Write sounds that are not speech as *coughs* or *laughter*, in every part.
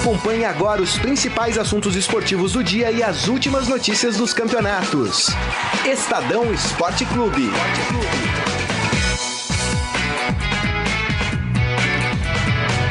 Acompanhe agora os principais assuntos esportivos do dia e as últimas notícias dos campeonatos. Estadão Esporte Clube.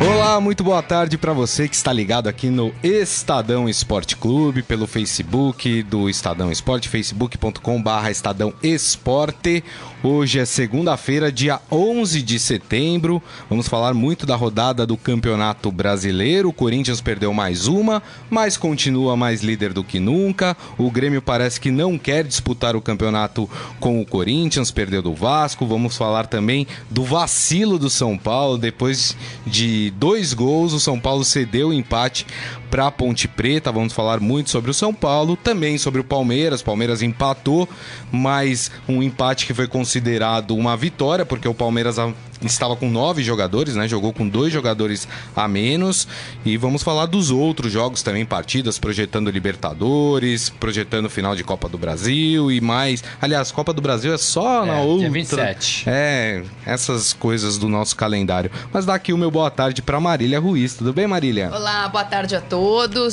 Olá, muito boa tarde para você que está ligado aqui no Estadão Esporte Clube, pelo Facebook do Estadão Esporte, facebook.com/barra Estadão Esporte. Hoje é segunda-feira, dia 11 de setembro. Vamos falar muito da rodada do Campeonato Brasileiro. O Corinthians perdeu mais uma, mas continua mais líder do que nunca. O Grêmio parece que não quer disputar o campeonato com o Corinthians, perdeu do Vasco. Vamos falar também do vacilo do São Paulo. Depois de dois gols, o São Paulo cedeu o empate para a Ponte Preta. Vamos falar muito sobre o São Paulo, também sobre o Palmeiras. Palmeiras empatou, mas um empate que foi considerado uma vitória, porque o Palmeiras estava com nove jogadores, né? Jogou com dois jogadores a menos. E vamos falar dos outros jogos também, partidas, projetando Libertadores, projetando final de Copa do Brasil e mais. Aliás, Copa do Brasil é só é, na outra. Dia 27. É, essas coisas do nosso calendário. Mas daqui o meu boa tarde para Marília Ruiz. Tudo bem, Marília? Olá, boa tarde a todos.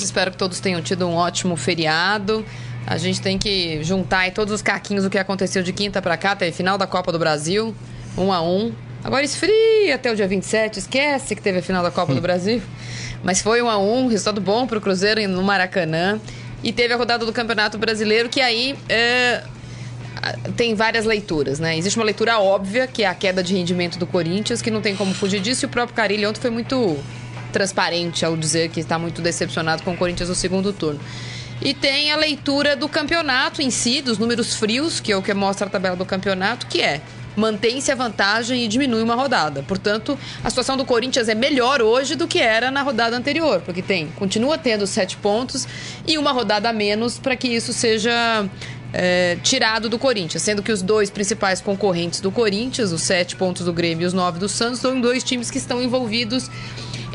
Espero que todos tenham tido um ótimo feriado. A gente tem que juntar aí todos os caquinhos do que aconteceu de quinta para cá, até final da Copa do Brasil, um a um. Agora esfria até o dia 27, esquece que teve a final da Copa do *laughs* Brasil. Mas foi um a um, resultado bom para o Cruzeiro no Maracanã. E teve a rodada do Campeonato Brasileiro, que aí é, tem várias leituras, né? Existe uma leitura óbvia, que é a queda de rendimento do Corinthians, que não tem como fugir disso, e o próprio Carilho ontem foi muito transparente ao dizer que está muito decepcionado com o Corinthians no segundo turno. E tem a leitura do campeonato em si, dos números frios, que é o que mostra a tabela do campeonato, que é mantém-se a vantagem e diminui uma rodada. Portanto, a situação do Corinthians é melhor hoje do que era na rodada anterior, porque tem, continua tendo sete pontos e uma rodada a menos para que isso seja é, tirado do Corinthians, sendo que os dois principais concorrentes do Corinthians, os sete pontos do Grêmio e os nove do Santos, são dois times que estão envolvidos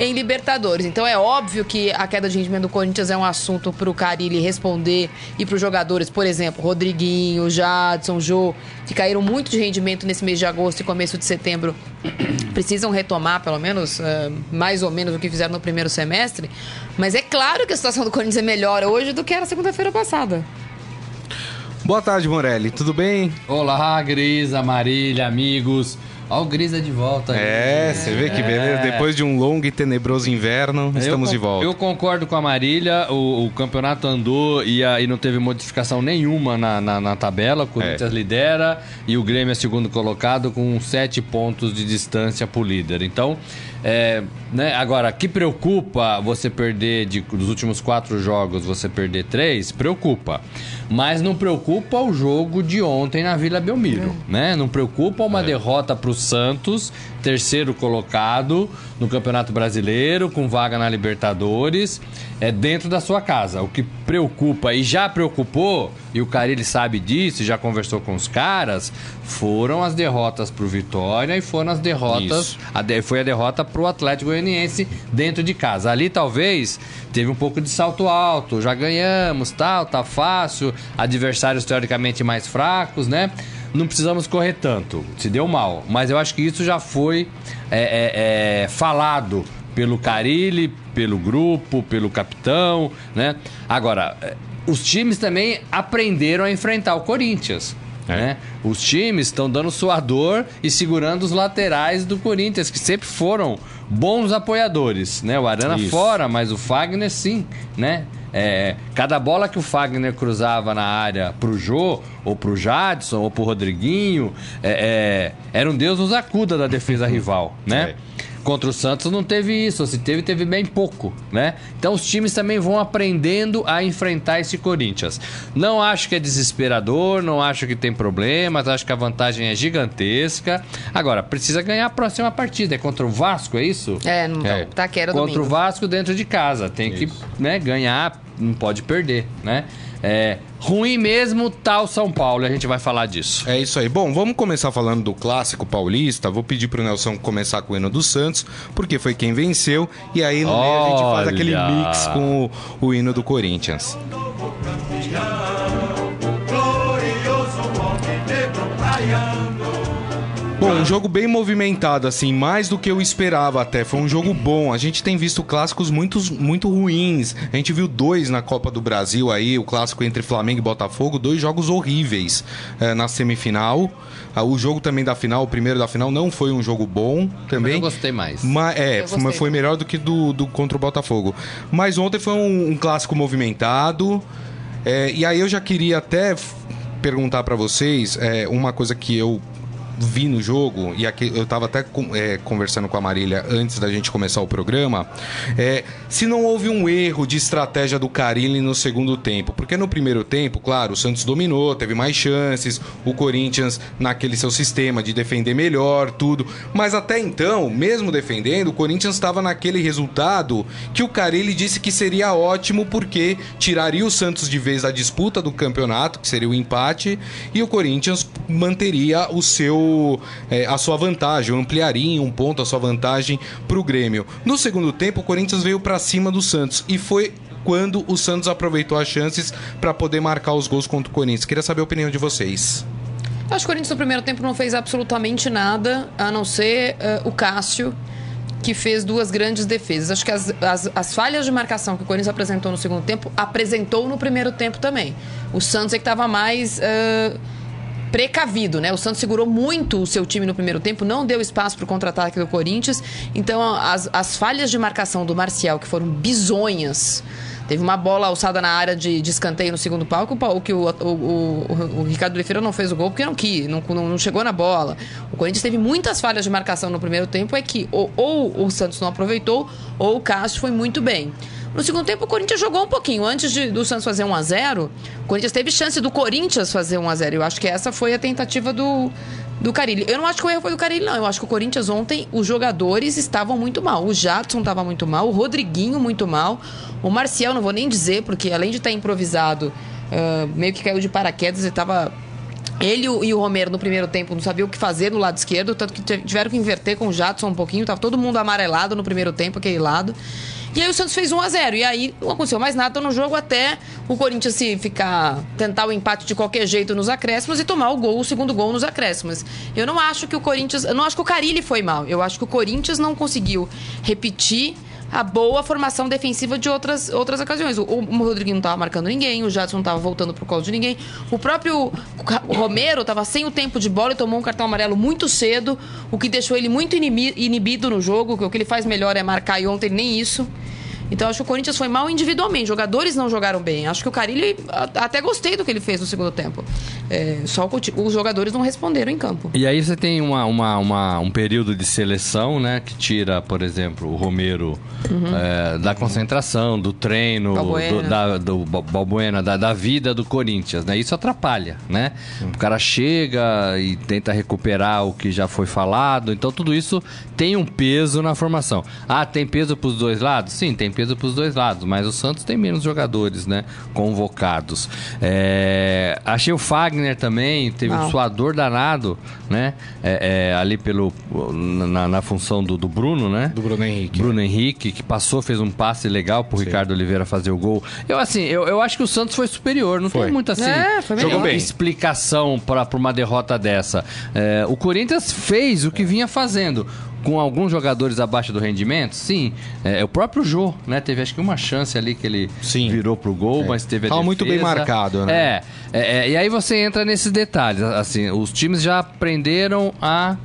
em Libertadores. Então é óbvio que a queda de rendimento do Corinthians é um assunto para o Carilli responder e para os jogadores, por exemplo, Rodriguinho, Jadson, Jô, que caíram muito de rendimento nesse mês de agosto e começo de setembro, *clears throat* precisam retomar, pelo menos, uh, mais ou menos o que fizeram no primeiro semestre. Mas é claro que a situação do Corinthians é melhor hoje do que era segunda-feira passada. Boa tarde, Morelli. Tudo bem? Olá, Grisa, Marília, amigos. Ó, o Grisa de volta. É, você vê que beleza. É. Depois de um longo e tenebroso inverno, estamos de volta. Eu concordo com a Marília. O, o campeonato andou e, a, e, não teve modificação nenhuma na, na, na tabela. O Corinthians é. lidera e o Grêmio é segundo colocado com sete pontos de distância para o líder. Então, é, né? Agora, que preocupa você perder de, dos últimos quatro jogos, você perder três? Preocupa. Mas não preocupa o jogo de ontem na Vila Belmiro, é. né? Não preocupa uma é. derrota para o Santos, terceiro colocado no Campeonato Brasileiro, com vaga na Libertadores, é dentro da sua casa. O que preocupa e já preocupou, e o Carilli sabe disso, já conversou com os caras, foram as derrotas para o Vitória e foram as derrotas, a de, foi a derrota para o Atlético Goianiense dentro de casa. Ali talvez teve um pouco de salto alto, já ganhamos, tal, tá fácil, adversários teoricamente mais fracos, né? Não precisamos correr tanto, se deu mal. Mas eu acho que isso já foi é, é, é, falado pelo Carilli, pelo grupo, pelo capitão, né? Agora, é, os times também aprenderam a enfrentar o Corinthians. É. Né? Os times estão dando suador e segurando os laterais do Corinthians, que sempre foram bons apoiadores. Né? O Arana Isso. fora, mas o Fagner sim. Né? É, cada bola que o Fagner cruzava na área pro Jô, ou pro Jadson, ou pro Rodriguinho, é, é, era um Deus nos acuda da defesa rival, né? É. Contra o Santos não teve isso, se teve, teve bem pouco, né? Então os times também vão aprendendo a enfrentar esse Corinthians. Não acho que é desesperador, não acho que tem problemas, acho que a vantagem é gigantesca. Agora, precisa ganhar a próxima partida. É contra o Vasco, é isso? É, não é. tá quero Contra domingo. o Vasco dentro de casa. Tem isso. que né, ganhar, não pode perder, né? É, ruim mesmo tal São Paulo, a gente vai falar disso. É isso aí. Bom, vamos começar falando do clássico paulista. Vou pedir pro Nelson começar com o hino do Santos, porque foi quem venceu. E aí no meio a gente faz aquele mix com o, o hino do Corinthians. Bom, um jogo bem movimentado, assim, mais do que eu esperava até. Foi um jogo bom. A gente tem visto clássicos muito, muito ruins. A gente viu dois na Copa do Brasil aí, o clássico entre Flamengo e Botafogo, dois jogos horríveis é, na semifinal. Ah, o jogo também da final, o primeiro da final, não foi um jogo bom também. Mas eu gostei mais. Mas, é, gostei foi melhor do que do, do contra o Botafogo. Mas ontem foi um, um clássico movimentado. É, e aí eu já queria até perguntar pra vocês é, uma coisa que eu vi no jogo, e aqui eu tava até é, conversando com a Marília antes da gente começar o programa, é, se não houve um erro de estratégia do Carilli no segundo tempo. Porque no primeiro tempo, claro, o Santos dominou, teve mais chances, o Corinthians naquele seu sistema de defender melhor, tudo. Mas até então, mesmo defendendo, o Corinthians estava naquele resultado que o Carilli disse que seria ótimo porque tiraria o Santos de vez da disputa do campeonato, que seria o empate, e o Corinthians manteria o seu eh, a sua vantagem, ampliaria em um ponto a sua vantagem para o Grêmio. No segundo tempo, o Corinthians veio para cima do Santos e foi quando o Santos aproveitou as chances para poder marcar os gols contra o Corinthians. Queria saber a opinião de vocês. Acho que o Corinthians no primeiro tempo não fez absolutamente nada, a não ser eh, o Cássio, que fez duas grandes defesas. Acho que as, as, as falhas de marcação que o Corinthians apresentou no segundo tempo, apresentou no primeiro tempo também. O Santos é que estava mais. eh, precavido, né? O Santos segurou muito o seu time no primeiro tempo, não deu espaço para o contra-ataque do Corinthians. Então, as, as falhas de marcação do Marcial, que foram bizonhas. Teve uma bola alçada na área de, de escanteio no segundo palco, que o, o, o, o Ricardo Oliveira não fez o gol porque não quis, não, não, chegou na bola. O Corinthians teve muitas falhas de marcação no primeiro tempo, é que ou, ou o Santos não aproveitou, ou o Cássio foi muito bem. No segundo tempo, o Corinthians jogou um pouquinho. Antes de- do Santos fazer 1 a 0 o Corinthians teve chance do Corinthians fazer 1 a 0 Eu acho que essa foi a tentativa do, do Carilli. Eu não acho que o erro foi do Carilli, não. Eu acho que o Corinthians ontem, os jogadores estavam muito mal. O Jadson estava muito mal, o Rodriguinho muito mal. O Marcial, não vou nem dizer, porque além de estar improvisado, ah, meio que caiu de paraquedas e estava ele e o- Romero no primeiro tempo não sabiam o que fazer no lado esquerdo, tanto que tive- tiveram que inverter com o Jadson um pouquinho, tava todo mundo amarelado no primeiro tempo, aquele lado. E aí o Santos fez 1 a 0 E aí não aconteceu mais nada no jogo até o Corinthians se ficar. tentar o empate de qualquer jeito nos acréscimos e tomar o gol, o segundo gol nos acréscimos. Eu não acho que o Corinthians. Eu não acho que o Carilli foi mal. Eu acho que o Corinthians não conseguiu repetir a boa formação defensiva de outras, outras ocasiões. O, o Rodriguinho não tava marcando ninguém, o Jadson não tava voltando pro colo de ninguém. O próprio Romero tava sem o tempo de bola e tomou um cartão amarelo muito cedo, o que deixou ele muito inibido no jogo, que o que ele faz melhor é marcar e ontem nem isso. Então acho que o Corinthians foi mal individualmente. Jogadores não jogaram bem. Acho que o Carilli até gostei do que ele fez no segundo tempo. É, só os jogadores não responderam em campo. E aí você tem uma, uma, uma- um período de seleção, né? Que tira, por exemplo, o Romero é, da concentração, do treino, Balbuena. do, da, do Ba- Balbuena, da, da vida do Corinthians, né? Isso atrapalha, né? O cara chega e tenta recuperar o que já foi falado. Então tudo isso tem um peso na formação. Ah, tem peso pros dois lados? Sim, tem peso pros dois lados. Mas o Santos tem menos jogadores, né? Convocados. É, achei o Fagner também, teve um Mal. suador danado, né? É, é, ali pelo, na, na função do, do Bruno, né? Do Bruno Henrique. Bruno Henrique, que passou, fez um passe legal pro Ricardo Oliveira fazer o gol. Eu, assim, eu, eu acho que o Santos foi superior. Não Foi. tem muito, assim, É, explicação pra pra uma derrota dessa. É, o Corinthians fez o que vinha fazendo. Com alguns jogadores abaixo do rendimento, sim. É, o próprio Jô, né? Teve acho que uma chance ali que ele Sim. virou pro gol, mas teve a Tava muito bem marcado, né? É, é, é, e aí você entra nesses detalhes. Assim, os times já aprenderam a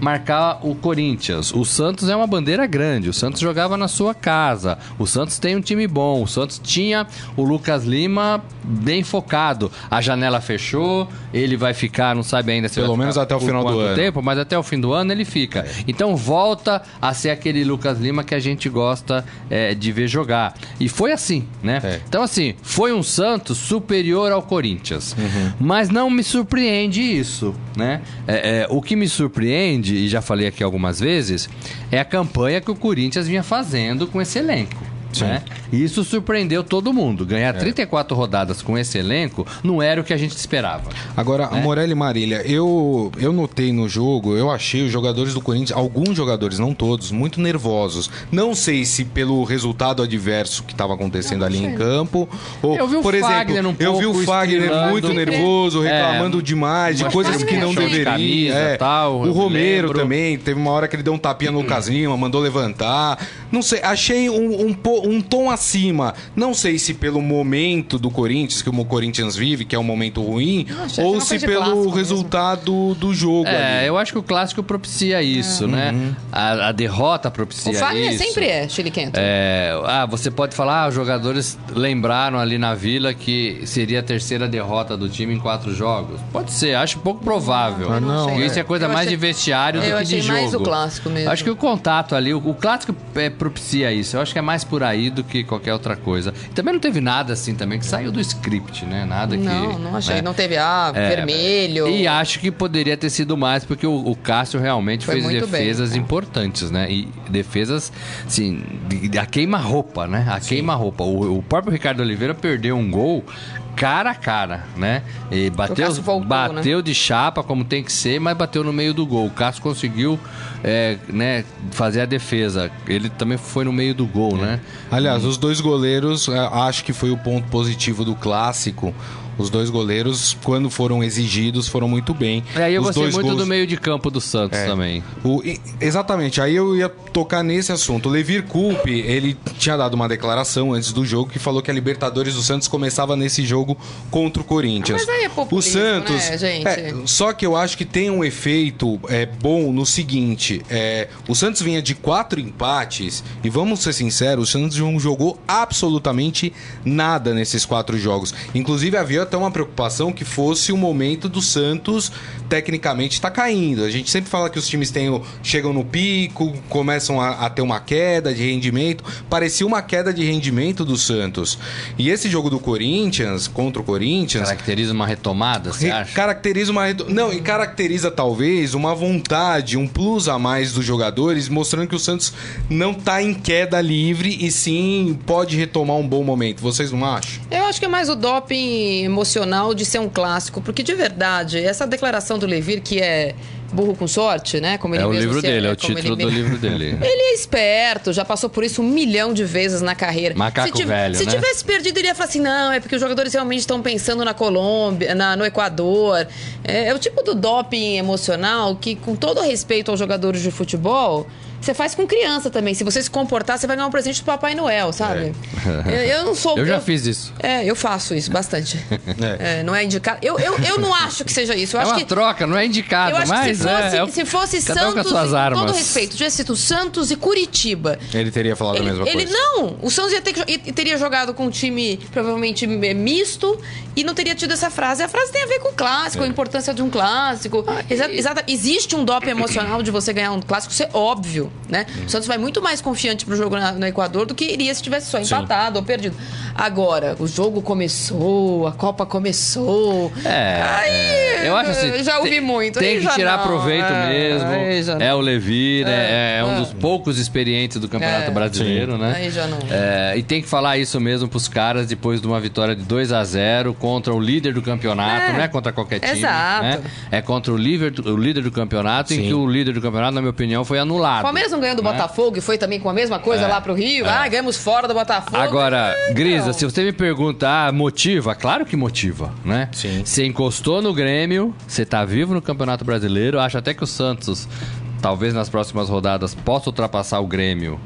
marcar o Corinthians. O Santos é uma bandeira grande. O Santos jogava na sua casa. O Santos tem um time bom. O Santos tinha o Lucas Lima bem focado. A janela fechou. Ele vai ficar, não sabe ainda se Pelo vai menos ficar até o final do ano. tempo, mas até o fim do ano ele fica. Então volta a ser aquele Lucas Lima que a gente gosta é, de ver jogar. E foi assim, né? É. Então, assim, foi um Santos superior ao Corinthians. Uhum. Mas não me surpreende isso, né? É, é, o que me surpreende, e já falei aqui algumas vezes, é a campanha que o Corinthians vinha fazendo com esse elenco. Né? E isso surpreendeu todo mundo. Ganhar 34 rodadas com esse elenco não era o que a gente esperava. Agora, Né? Morelli e Marília, eu, eu notei no jogo, eu achei os jogadores do Corinthians, alguns jogadores, não todos, muito nervosos. Não sei se pelo resultado adverso que estava acontecendo ali em campo, ou, Eu vi o por Fagner exemplo, um eu vi o Fagner muito nervoso, É, reclamando demais de mas coisas que não é deveria. camisa, é. tal, o Romero lembro. também, teve uma hora que ele deu um tapinha no Lucas Lima, mandou levantar. Não sei, achei um, um, um tom acima. Não sei se pelo momento do Corinthians, que o Corinthians vive, que é um momento ruim, que ou se pelo clássico mesmo. resultado do jogo. É, ali. eu acho que o clássico propicia isso, né? A, a derrota propicia O Fagner isso. sempre é chiliquento. É, ah, você pode falar, ah, os jogadores lembraram ali na Vila que seria a terceira derrota do time em quatro jogos. Pode ser, acho pouco provável. Ah, não, é. Isso é coisa Eu mais achei- de vestiário do que de achei jogo. mais o clássico mesmo. Acho que o contato ali, o, o clássico é, propicia isso. Eu acho que é mais por aí do que qualquer outra coisa. E também não teve nada assim também que saiu do script, né? Nada que. Não, não achei. né? Não teve, ah, É, vermelho. E acho que poderia ter sido mais, porque o, o Cássio realmente Foi fez muito bem. defesas importantes, né? E defesas, assim, a queima-roupa, né? A queima-roupa. O, o próprio Ricardo Oliveira perdeu um gol cara a cara, né? E bateu, voltou, bateu de chapa, como tem que ser, mas bateu no meio do gol. O Cássio conseguiu é, né, fazer a defesa. Ele também foi no meio do gol, né? Aliás, os dois goleiros, é, acho que foi o ponto positivo do clássico. Os dois goleiros, quando foram exigidos, foram muito bem. E aí eu Os gostei dois muito gols- do meio de campo do Santos É. também. O- exatamente, aí eu ia tocar nesse assunto. O Levir Coupe, ele tinha dado uma declaração antes do jogo que falou que a Libertadores do Santos começava nesse jogo contra o Corinthians. Ah, mas aí é o populismo, Santos, né, gente? é, só que eu acho que tem um efeito é, bom no seguinte: é, o Santos vinha de quatro empates e vamos ser sinceros, o Santos não jogou absolutamente nada nesses quatro jogos. Inclusive havia até uma preocupação que fosse o momento do Santos tecnicamente estar caindo. A gente sempre fala que os times têm, chegam no pico, começam a, a ter uma queda de rendimento. Parecia uma queda de rendimento do Santos. E esse jogo do Corinthians contra o Corinthians Caracteriza uma retomada, você acha? Caracteriza uma. redo- Não, e caracteriza talvez uma vontade, um plus a mais dos jogadores, mostrando que o Santos não tá em queda livre e sim pode retomar um bom momento. Vocês não acham? Eu acho que é mais o doping emocional de ser um clássico, porque de verdade, essa declaração do Levir, que é burro com sorte, né? Como ele É o mesmo livro se- dele, é o título ele do livro dele. *laughs* Ele é esperto, já passou por isso um milhão de vezes na carreira. Macaco se tiv- velho, Se né? tivesse perdido, ele ia falar assim: não, é porque os jogadores realmente estão pensando na Colômbia, na- no Equador. É, é o tipo do doping emocional que, com todo respeito aos jogadores de futebol. Você faz com criança também. Se você se comportar, você vai ganhar um presente do Papai Noel, sabe? Eu, eu não sou. É. Eu já fiz isso. É, eu faço isso bastante. *laughs* É, não é indicado. Eu, eu, eu não acho que seja isso. Eu É acho uma que troca, não é indicado, eu acho mas que se fosse, é, é o- se fosse cada um Santos, com as suas com armas. todo respeito, tivesse sido Santos e Curitiba. Ele teria falado Ele, a mesma ele coisa. não, o Santos ia ter e- e teria jogado com um time provavelmente eh, misto e não teria tido essa frase. A frase tem a ver com o clássico, É. a importância de um clássico. Ah, Exa- exata- existe um doping emocional de você ganhar um clássico, isso é óbvio, né? O Santos vai muito mais confiante pro jogo na- no Equador do que iria se tivesse só empatado ou perdido. Agora, o jogo começou, a Copa começou. É, Aí, é, eu acho assim. eu já ouvi tem- muito, Tem aí que tirar não, proveito é, mesmo. É o Levi, né? É, É, um é. dos poucos experientes do Campeonato É. Brasileiro, né? Aí já não. É, e tem que falar isso mesmo pros caras depois de uma vitória de 2 a 0 contra o líder do campeonato, É. não é contra qualquer time. Exato. né? É contra o líder, o líder do campeonato, em Sim. que o líder do campeonato, na minha opinião, foi anulado. Palmeiras não ganhou do né? Botafogo e foi também com a mesma coisa É. lá pro Rio. Ah, ganhamos fora do Botafogo. Agora, Ah, Grisa, não. se você me pergunta, ah, motiva? Claro que motiva, né? Sim. Você encostou no Grêmio, você tá vivo no Campeonato Brasileiro, acho até que o Santos, talvez nas próximas rodadas, possa ultrapassar o Grêmio.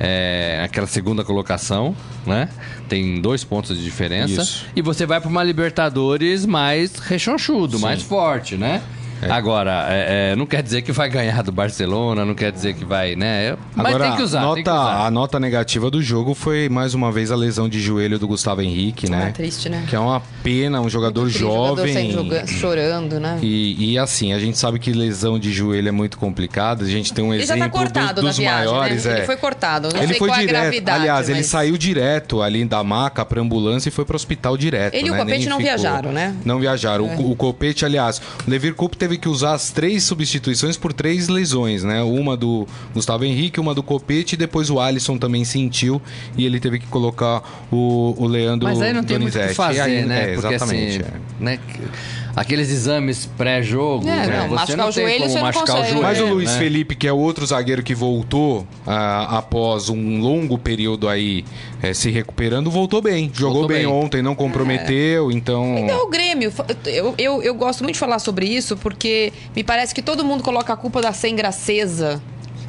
É, aquela segunda colocação, né? Tem dois pontos de diferença. Isso. E você vai para uma Libertadores mais rechonchudo, mais forte, né? Agora, é, é, não quer dizer que vai ganhar do Barcelona, não quer dizer que vai, né? Mas Agora, tem que usar, nota, tem que usar. a nota negativa do jogo foi mais uma vez a lesão de joelho do Gustavo Henrique, né? Ah, triste, né? Que é uma pena, um jogador Aquele jovem. saindo joga- chorando, né? E, e assim, a gente sabe que lesão de joelho é muito complicado. A gente tem um Ele já exemplo tá cortado dos, na dos viagem, maiores. né? É. Ele foi cortado. Não Ele sei foi qual a direto. gravidade. Aliás, ele mas- saiu direto ali da maca pra ambulância e foi pro hospital direto. Ele e o né? Copete Nem não ficou. viajaram, né? Não viajaram. O, o Copete, aliás, o Levir Coupe teve teve que usar as três substituições por três lesões, né? Uma do Gustavo Henrique, uma do Copete e depois o Alisson também sentiu e ele teve que colocar o, o Leandro Mas aí não tem muito o que Donizete. fazer, Aí, né? é, Porque exatamente. assim, é. né, aqueles exames pré-jogo, É, né, não, você não o tem joelho, como machucar o joelho. Mas o Luiz né? Felipe, que é outro zagueiro que voltou ah, após um longo período aí eh, se recuperando, voltou bem. Jogou Voltou bem, bem. ontem, não comprometeu, então. Então, o Grêmio, eu, eu, eu gosto muito de falar sobre isso porque me parece que todo mundo coloca a culpa da sem graceza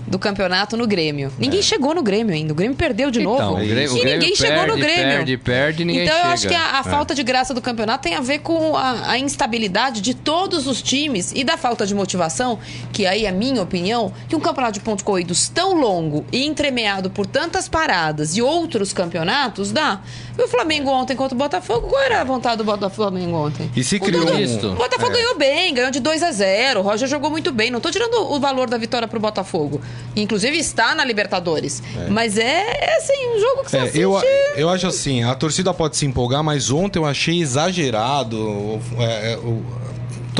do campeonato no Grêmio. Ninguém chegou no Grêmio ainda. O Grêmio perdeu de É. Então, novo. o Grêmio- o e Grêmio ninguém chegou no perde, Grêmio. perde, perde ninguém então eu acho que chega. a, a falta de graça do campeonato tem a ver com a, a instabilidade de todos os times e da falta de motivação, que aí é minha opinião, que um campeonato de pontos corridos tão longo e entremeado por tantas paradas e outros campeonatos dá. E o Flamengo ontem contra o Botafogo, qual era a vontade do Botafogo ontem? E se O criou Isso. o Botafogo ganhou bem, ganhou de 2 a 0 O Roger jogou muito bem. Não tô tirando o valor da vitória pro Botafogo. Inclusive está na Libertadores. Mas é, é assim, um jogo que você É, assiste... eu, eu acho assim, a torcida pode se empolgar, mas ontem eu achei exagerado. é, é, o-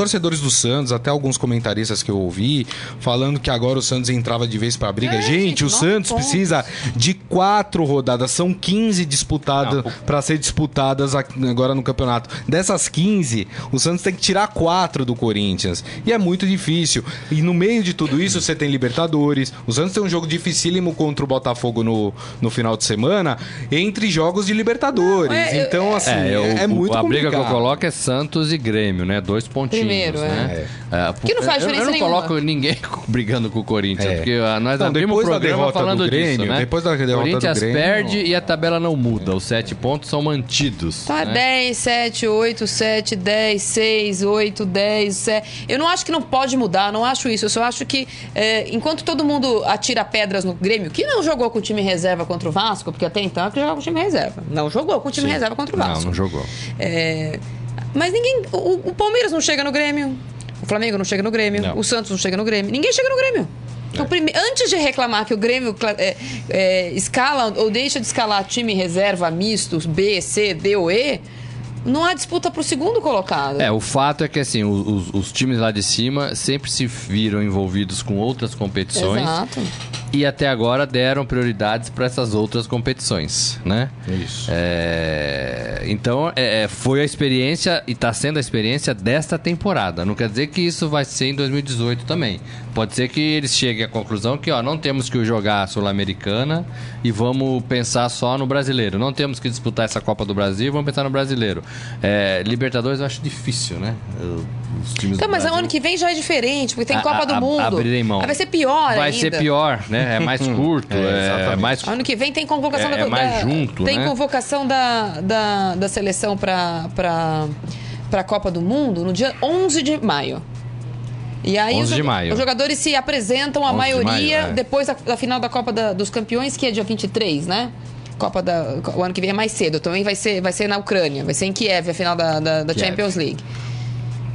torcedores do Santos, até alguns comentaristas que eu ouvi, falando que agora o Santos entrava de vez pra briga. É, gente, gente, o Santos pontos. precisa de quatro rodadas, são 15 disputadas pra ser disputadas agora no campeonato. Dessas 15, o Santos tem que tirar quatro do Corinthians. E é muito difícil. E no meio de tudo isso, você tem Libertadores. O Santos tem um jogo dificílimo contra o Botafogo no, no final de semana, entre jogos de Libertadores. Não, é, então, assim, É, é, eu- muito a complicado. briga que eu coloco é Santos e Grêmio, né? Dois pontinhos, Primeiro, né? É, Que não faz eu- diferença Eu não nenhuma. coloco ninguém *laughs* brigando com o Corinthians, É. porque ah, nós Não, abrimos o programa falando do Grêmio, disso, né? depois da derrota do Corinthians Grêmio- perde e a tabela não muda. Os sete pontos são mantidos. Tá né? 10, 7, 8, 7, 10, 6, 8, 10, 7. Eu não acho que não pode mudar, não acho isso. Eu só acho que é, enquanto todo mundo atira pedras no Grêmio, que não jogou com o time reserva contra o Vasco, porque até então é que jogava com o time reserva. Não jogou com o time Sim. reserva contra o Vasco. Não, não jogou. É, Mas ninguém. O, o Palmeiras não chega no Grêmio. O Flamengo não chega no Grêmio. Não. O Santos não chega no Grêmio. Ninguém chega no Grêmio. Então, prime- Antes de reclamar que o Grêmio é, é, escala ou deixa de escalar time reserva misto B, C, D ou E, não há disputa pro segundo colocado. É, o fato é que assim, os, os- os times lá de cima sempre se viram envolvidos com outras competições Exato. e até agora deram prioridades para essas outras competições, né? Isso. É, então, é, é, foi a experiência e está sendo a experiência desta temporada. Não quer dizer que isso vai ser em 2018 também. Pode ser que eles cheguem à conclusão que ó, não temos que jogar a Sul-Americana e vamos pensar só no brasileiro. Não temos que disputar essa Copa do Brasil, vamos pensar no brasileiro. É, Libertadores eu acho difícil, né? Os times Então, mas Brasil- ano que vem já é diferente, porque tem A- Copa a- do a- Mundo. abrirem mão. Aí vai ser pior Vai ainda. ser pior, né? É mais *laughs* curto, É, é, mais Ano que vem tem convocação É- da, é mais da- junto, Tem né? convocação da, da, da seleção para para a Copa do Mundo no dia 11 de maio. E aí 11 os, de jo- maio. os jogadores se apresentam, a 11 de maioria, maio, é. depois da, da final da Copa da- dos Campeões, que é dia 23, né? Copa da, o ano que vem é mais cedo. Também vai ser, vai ser na Ucrânia, vai ser em Kiev, a final da, da, da. Champions League.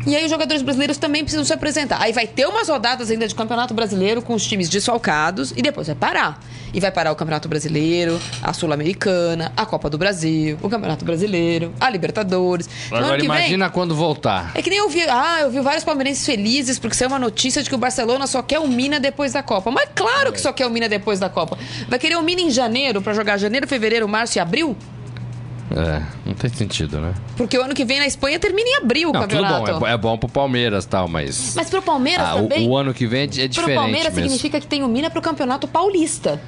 E aí os jogadores brasileiros também precisam se apresentar. Aí vai ter umas rodadas ainda de Campeonato Brasileiro com os times desfalcados e depois vai parar. E vai parar o Campeonato Brasileiro, a Sul-Americana, a Copa do Brasil, o Campeonato Brasileiro, a Libertadores. Ano Agora que vem- imagina quando voltar. é que nem eu vi, ah, eu vi vários palmeirenses felizes porque saiu uma notícia de que o Barcelona só quer o Mina depois da Copa. Mas claro que só quer o Mina depois da Copa. Vai querer o Mina em janeiro pra jogar janeiro, fevereiro, março e abril? É, não tem sentido, né? Porque o ano que vem na Espanha termina em abril o Não, tudo campeonato. bom, é, é bom pro Palmeiras e tal, mas. Mas pro Palmeiras Ah, o, também. o ano que vem é é Pro diferente. Palmeiras mesmo. significa que tem o Mina pro Campeonato Paulista.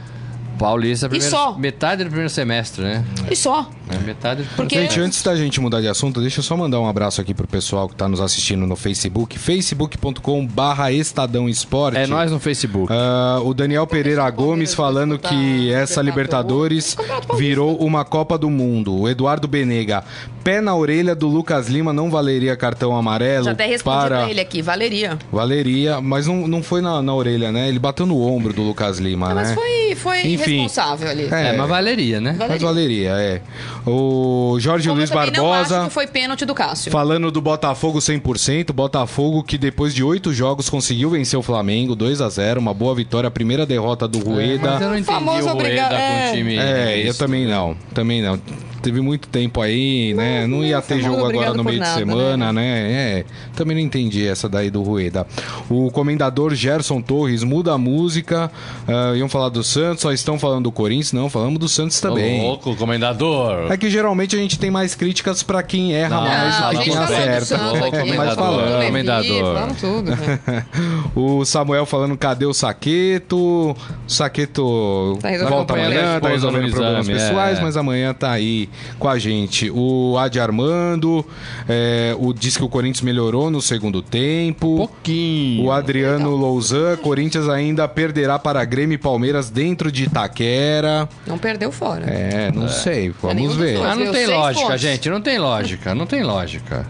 Paulista, primeiro, só? metade do primeiro semestre, né? E só. É, metade do Porque- Gente, antes da gente mudar de assunto, deixa eu só mandar um abraço aqui pro pessoal que tá nos assistindo no Facebook, facebook.com barra Estadão Esporte. É nós no Facebook. Ah, o Daniel Pereira Gomes falando que essa Libertadores virou uma Copa do Mundo. O Eduardo Benega, pé na orelha do Lucas Lima não valeria cartão amarelo Já até respondi para pra ele aqui, Valeria. Valeria, mas não, não foi na, na orelha, né? Ele bateu no ombro do Lucas Lima, Ah, né? mas foi, foi Enfim. irresponsável ali. É. É, mas valeria, né? Mas Valeria, é. O Jorge Como Luiz não Barbosa. acho que foi pênalti do Cássio. Falando do Botafogo 100%, Botafogo que depois de oito jogos conseguiu vencer o Flamengo 2 a 0 uma boa vitória, a primeira derrota do Mas eu Rueda. não entendi famoso o Rueda obriga- com é. o time. É, eu também não, também não. Teve muito tempo aí, né? Não ia ter jogo agora no meio de nada, semana, né? É, também não entendi essa daí do Rueda. O comendador Gerson Torres muda a música. ah, iam falar do Santos, só estão falando do Corinthians. Não, falamos do Santos também. louco, comendador. É que geralmente a gente tem mais críticas pra quem erra Não, mais Ah, do a que quem do acerta. Aqui, Mas comendador, falando. do comendador. Tudo. né? *laughs* O Samuel falando cadê o Saqueto? O Saqueto Tá volta amanhã, tá resolvendo problemas exame, pessoais, é. mas amanhã tá aí com a gente. O Adi Armando é, o, diz que o Corinthians melhorou no segundo tempo. Pouquinho. O Adriano Louzan, Corinthians ainda perderá para Grêmio e Palmeiras dentro de Itaquera. Não perdeu fora. É, não sei, vamos nenhum dos ver. Ah, não tem lógica, pontos. gente. Não tem lógica. Não tem lógica.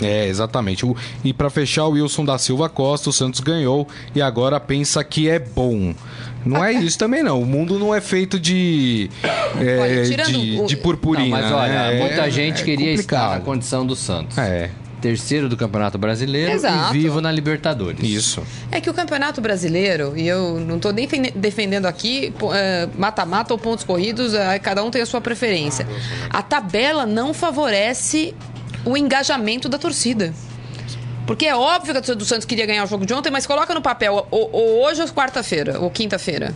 É, exatamente. O- E pra fechar, o Wilson da Silva Costa, o Santos ganhou e agora pensa que é bom. Não é isso também, não. O mundo não é feito de. é, Olha, de, o- de purpurina. Não, mas olha, né? muita É- gente é queria estar na condição do Santos. É, Terceiro do Campeonato Brasileiro Exato. e vivo na Libertadores. isso. É que o Campeonato Brasileiro, e eu não estou nem defendendo aqui, é, mata-mata ou pontos corridos, é, cada um tem a sua preferência. A tabela não favorece o engajamento da torcida. Porque é óbvio que a torcida do Santos queria ganhar o jogo de ontem, mas coloca no papel, ou, ou hoje ou quarta-feira, ou quinta-feira.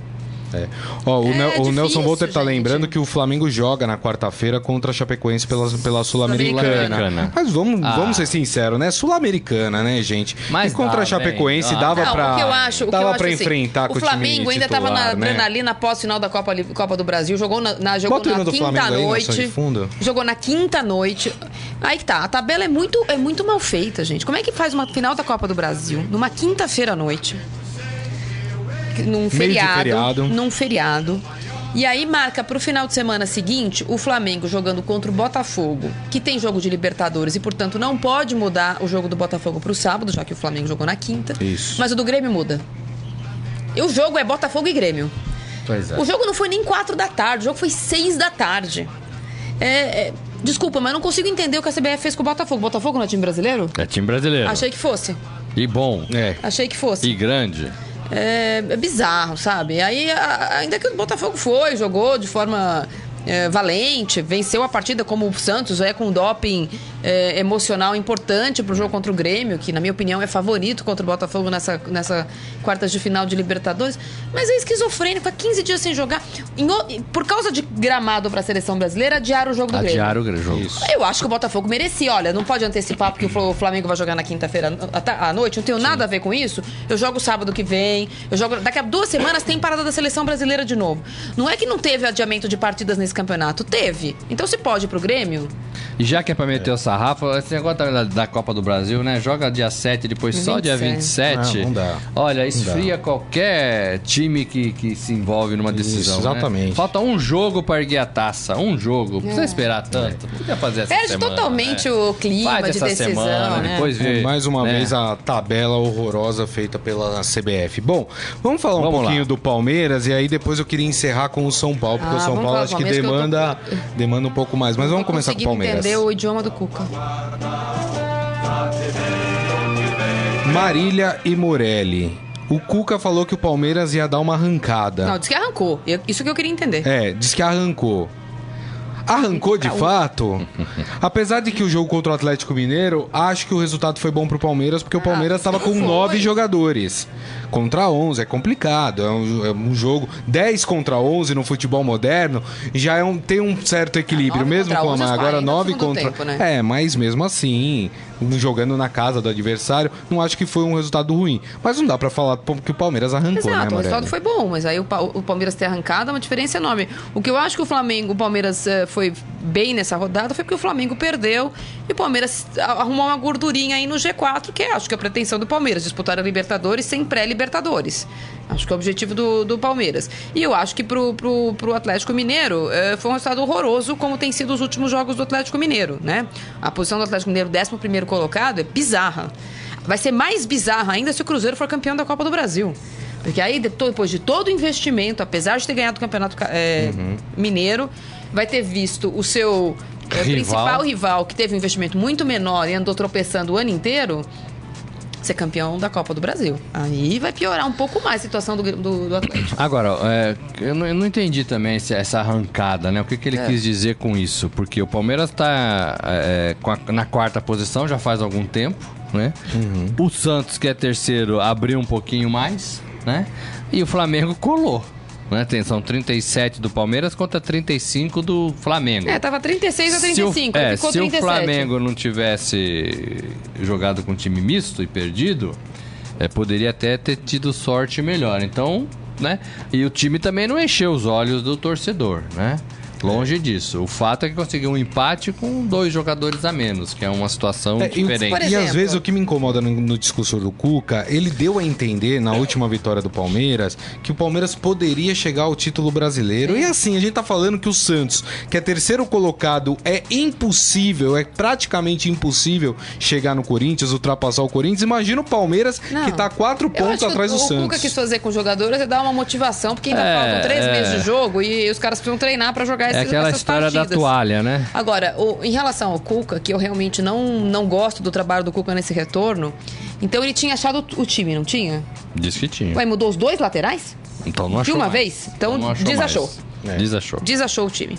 É. Ó, o, É Nel- o difícil, Nelson Volter tá gente. lembrando que o Flamengo joga na quarta-feira contra a Chapecoense pela, pela Sul-Americana. Mas vamos, Ah. vamos ser sinceros, né? Sul-Americana, né, gente? Mas e contra dá, a Chapecoense bem. Ah. dava pra. o que eu acho, o que dava eu acho pra assim, enfrentar com o o Flamengo ainda estava na titular, né? adrenalina pós-final da Copa, Copa do Brasil, jogou na, na- jogou Bota o na quinta aí, noite. de fundo. Jogou na quinta noite. Aí que tá, a tabela é muito, é muito mal feita, gente. Como é que faz uma final da Copa do Brasil numa quinta-feira à noite? Num feriado, feriado. Num feriado. E aí marca pro final de semana seguinte o Flamengo jogando contra o Botafogo, que tem jogo de Libertadores e, portanto, não pode mudar o jogo do Botafogo pro sábado, já que o Flamengo jogou na quinta. Isso. Mas o do Grêmio muda. E o jogo é Botafogo e Grêmio. É. O jogo não foi nem 4 da tarde, o jogo foi 6 da tarde. É, é, desculpa, mas eu não consigo entender o que a CBF fez com o Botafogo. Botafogo não é time brasileiro? É time brasileiro. Achei que fosse. E bom. É. Achei que fosse. E grande. É, é bizarro, sabe? Aí, a- ainda que o Botafogo foi, jogou de forma é, valente, venceu a partida como o Santos, é com um doping é, emocional importante pro jogo contra o Grêmio, que na minha opinião é favorito contra o Botafogo nessa, nessa quartas de final de Libertadores. Mas é esquizofrênico, há 15 dias sem jogar. Em o- por causa de gramado pra seleção brasileira, adiaram o jogo do Grêmio. Adiar o jogo. Isso. Eu acho que o Botafogo merecia. Olha, não pode antecipar porque o Fla- o Flamengo vai jogar na quinta-feira à noite. Não tenho nada a ver com isso. Eu jogo sábado que vem. Eu jogo. Daqui a duas semanas tem parada da seleção brasileira de novo. Não é que não teve adiamento de partidas nesse campeonato. Teve. Então se pode ir pro Grêmio. E já que é pra meter o sarrafo, esse negócio da, da Copa do Brasil, né? Joga dia 7, depois só dia 27. 27. Não, não dá. Olha, esfria qualquer time que, que se envolve numa decisão. Isso, né? exatamente. Falta um jogo pra erguer a taça. Um jogo. Não precisa esperar tanto. Podia fazer essa Perde semana. totalmente né? o clima Faz de essa decisão, semana, né? depois vê. Mais uma né? vez a tabela horrorosa feita pela CBF. Bom, vamos falar um Vamos pouquinho lá. do Palmeiras e aí depois eu queria encerrar com o São Paulo, porque Ah, o São Paulo acho que tô- demanda, demanda um pouco mais. Mas vamos começar com o Palmeiras. entender o idioma do Cuca. Marília e Morelli. O Cuca falou que o Palmeiras ia dar uma arrancada. Não, disse que arrancou. Eu- Isso que eu queria entender. É, diz que arrancou. Arrancou de fato? Apesar de que o jogo contra o Atlético Mineiro, acho que o resultado foi bom pro Palmeiras, porque o Palmeiras estava com nove jogadores. Contra 11, é complicado. É um, é um jogo 10 contra 11 no futebol moderno, já é um, tem um certo equilíbrio. nove mesmo com a 11 agora 40 no 9 segundo contra. tempo, né? É, mas mesmo assim, jogando na casa do adversário, não acho que foi um resultado ruim. Mas não dá pra falar que o Palmeiras arrancou, né, Exato, o Morelli? resultado foi bom, mas aí o, o Palmeiras ter arrancado é uma diferença enorme. O que eu acho que o Flamengo, o Palmeiras eh, foi bem nessa rodada foi porque o Flamengo perdeu e o Palmeiras arrumou uma gordurinha aí no G4, que é, acho que é a pretensão do Palmeiras, disputar a Libertadores sem pré-Libertadores. Acho que é o objetivo do, do Palmeiras. E eu acho que pro, pro, pro Atlético Mineiro eh, foi um resultado horroroso, como tem sido os últimos jogos do Atlético Mineiro, né? A posição do Atlético Mineiro, 11 primeiro colocado, é bizarra. Vai ser mais bizarra ainda se o Cruzeiro for campeão da Copa do Brasil. Porque aí, de- depois de todo o investimento, apesar de ter ganhado o Campeonato ca- é, Mineiro, vai ter visto o seu é, Rival. principal rival, que teve um investimento muito menor e andou tropeçando o ano inteiro, ser campeão da Copa do Brasil. Aí vai piorar um pouco mais a situação do, do, do Atlético. Agora, é, eu, não, eu, não, entendi também essa arrancada, né? O que, que ele é. quis dizer com isso? Porque o Palmeiras está é, na quarta posição já faz algum tempo, né? Uhum. O Santos, que é terceiro, abriu um pouquinho mais, né? E o Flamengo colou. Né? Tem, são 37 do Palmeiras contra 35 do Flamengo. É, tava 36 a 35, se o, é, ficou se 37. o Flamengo não tivesse jogado com time misto e perdido, é, poderia até ter tido sorte melhor. Então, né? E o time também não encheu os olhos do torcedor, né? Longe disso. O fato é que conseguiu um empate com dois jogadores a menos, que é uma situação é, diferente. E, e, às vezes o que me incomoda no, no, discurso do Cuca, ele deu a entender na última vitória do Palmeiras que o Palmeiras poderia chegar ao título brasileiro. Sim. E assim, a gente tá falando que o Santos, que é terceiro colocado, é impossível, é praticamente impossível chegar no Corinthians, ultrapassar o Corinthians. Imagina o Palmeiras Não. que tá quatro pontos atrás do o, Santos. O Cuca quis fazer com os jogadores é dar uma motivação, porque ainda é, faltam três é... meses de jogo e os caras precisam treinar para jogar é aquela história partidas. da toalha, né? Agora, o, em relação ao Cuca, que eu realmente não, não gosto do trabalho do Cuca nesse retorno, então ele tinha achado o time, não tinha? Diz que tinha. Ué, mudou os dois laterais? Então não achou De uma mais. vez? Então, então desachou. Mais. É. Desachou. Desachou o time. Uh,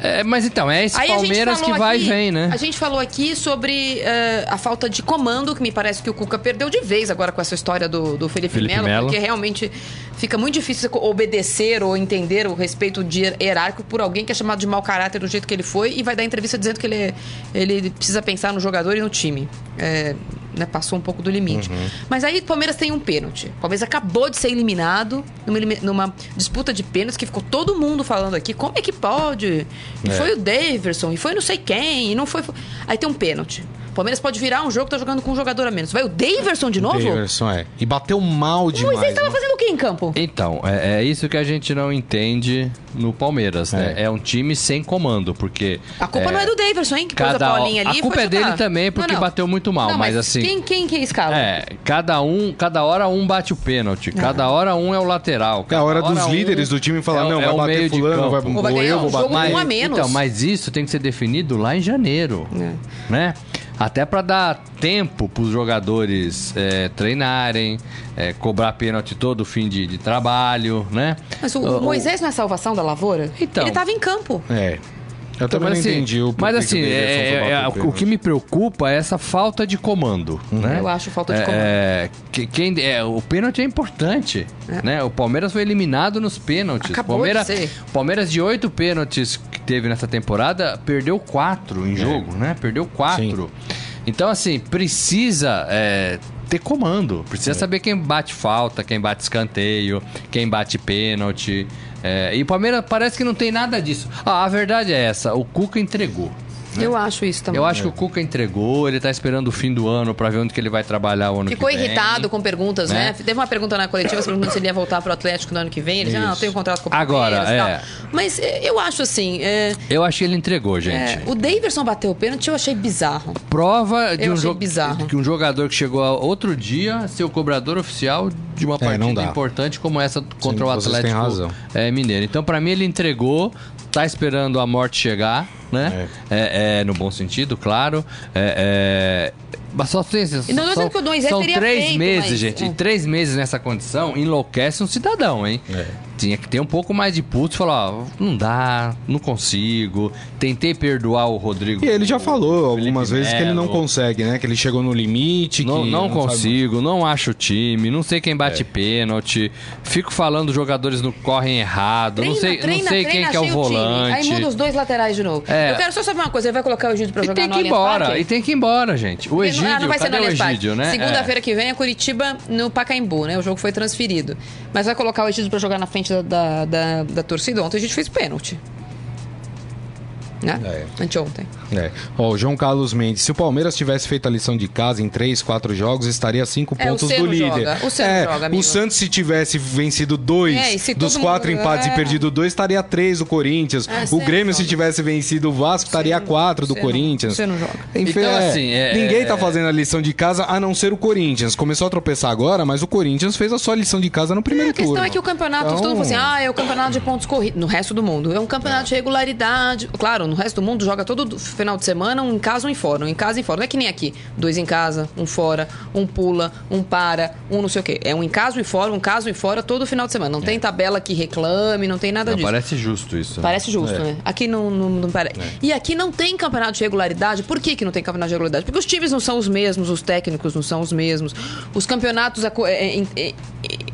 é, mas então, é esse Palmeiras que vai aqui, e vem, né? A gente falou aqui sobre uh, a falta de comando, que me parece que o Cuca perdeu de vez agora com essa história do, do Felipe, Felipe Melo, Melo, porque realmente fica muito difícil obedecer ou entender o respeito de hierárquico por alguém que é chamado de mau caráter do jeito que ele foi e vai dar entrevista dizendo que ele, ele precisa pensar no jogador e no time. É, né, passou um pouco do limite. Uhum. Mas aí o Palmeiras tem um pênalti. O Palmeiras acabou de ser eliminado numa, numa, disputa de pênaltis que ficou todo mundo falando aqui. Como é que pode? E é. foi o Daverson, e foi não sei quem, e não foi. Aí tem um pênalti. O Palmeiras pode virar um jogo que tá jogando com um jogador a menos. Vai o Daverson de novo? Daverson, é. E bateu mal demais. O Moisés estava né? fazendo o que em campo? Então, é, é, isso que a gente não entende no Palmeiras, né? É, é um time sem comando, porque... A culpa é, não é do Daverson, hein? Que cada, a ali A culpa é dele também, porque não, não. bateu muito mal, não, mas, mas, assim... Quem, quem que é escala? É, cada um, cada hora um bate o pênalti, ah. cada hora um é o lateral. É a hora dos líderes um do time falar, é, não, vai bater fulano, vai, vai ganhar, eu vou bater... Mas, um a menos. Então, mas isso tem que ser definido lá em janeiro, né? Até para dar tempo para os jogadores é, treinarem, é, cobrar pênalti todo fim de, de trabalho, né? Mas o, o, Moisés não é salvação da lavoura? Então. Ele estava em campo. É. Eu também não assim, entendi o Mas assim, é, é, o, o, que me preocupa é essa falta de comando. Uhum. Né? Eu acho falta de é, comando. É, que, quem, é, o pênalti é importante. É. Né? O Palmeiras foi eliminado nos pênaltis. Acabou Palmeiras, de ser. Palmeiras de oito pênaltis que teve nessa temporada, perdeu quatro em jogo, né? Perdeu quatro. Sim. Então, assim, precisa é, ter comando. Precisa é. saber quem bate falta, quem bate escanteio, quem bate pênalti. É, e o Palmeiras parece que não tem nada disso. Ah, a verdade é essa: o Cuca entregou. Né? Eu acho isso também. Eu acho que o Cuca entregou, ele tá esperando o fim do ano para ver onde que ele vai trabalhar o ano Ficou que vem. Ficou irritado com perguntas, né? né? Teve uma pergunta na coletiva perguntando se ele ia voltar pro Atlético no ano que vem. Ele disse, ah, não, tenho um contrato com o Palmeiras Agora, é. Mas é, eu acho assim... É... Eu achei ele entregou, gente. É, o Daverson bateu o pênalti, eu achei bizarro. Prova de eu um jogo bizarro. que um jogador que chegou outro dia ser o cobrador oficial de uma é, partida importante como essa contra Sim, o Atlético é, Mineiro. Então, para mim, ele entregou, tá esperando a morte chegar né? É. É, é no bom sentido, claro. É, é mas só tem. Não, não são, que o são três feito, meses, mas... gente. É. E três meses nessa condição enlouquece um cidadão, hein? É. Tinha que ter um pouco mais de pulso e falar, ó, não dá, não consigo. Tentei perdoar o Rodrigo. E ele já falou algumas vezes Melo. que ele não consegue, né? Que ele chegou no limite. Não, não, não consigo, não acho o time, não sei quem bate é. pênalti. Fico falando os jogadores não correm errado. Treina, não sei, treina, não sei treina, quem que é o volante. Aí muda os dois laterais de novo. É. Eu quero só saber uma coisa, ele vai colocar o Egídio pra e jogar tem que ir embora, E tem que ir embora, gente. O Egídio, não, não vai ser no Egídio, né? Segunda-feira que vem é Curitiba no Pacaembu, né? O jogo foi transferido. Mas vai colocar o Egídio pra jogar na frente da, da, da, da torcida. Ontem a gente fez pênalti né? É. Anteontem. É. Ó, o João Carlos Mendes, se o Palmeiras tivesse feito a lição de casa em três, quatro jogos, estaria cinco é, pontos do líder. Joga. O, é, joga, amigo. o Santos, se tivesse vencido dois é, dos quatro mundo... empates e é. perdido dois, estaria a três do Corinthians. É, o Grêmio, se tivesse vencido o Vasco, estaria a quatro do Corinthians. Você não joga. Enfim, então, assim, ninguém tá fazendo a lição de casa a não ser o Corinthians. Começou a tropeçar agora, mas o Corinthians fez a sua lição de casa no primeiro turno. A questão é que o campeonato, então... todo mundo assim, ah, é o campeonato de pontos corridos. No resto do mundo. É um campeonato de regularidade. Claro, no resto do mundo joga todo final de semana, um em casa, um em fora, um em casa e fora. Não é que nem aqui, dois em casa, um fora, um pula, um para, um não sei o quê. É um em casa e fora, um caso e fora todo final de semana. Não é. tem tabela que reclame, não tem nada não, disso. Parece justo isso. Né? Parece justo, é. né? Aqui não, não, não parece. É. E aqui não tem campeonato de regularidade. Por que, que não tem campeonato de regularidade? Porque os times não são os mesmos, os técnicos não são os mesmos. Os campeonatos,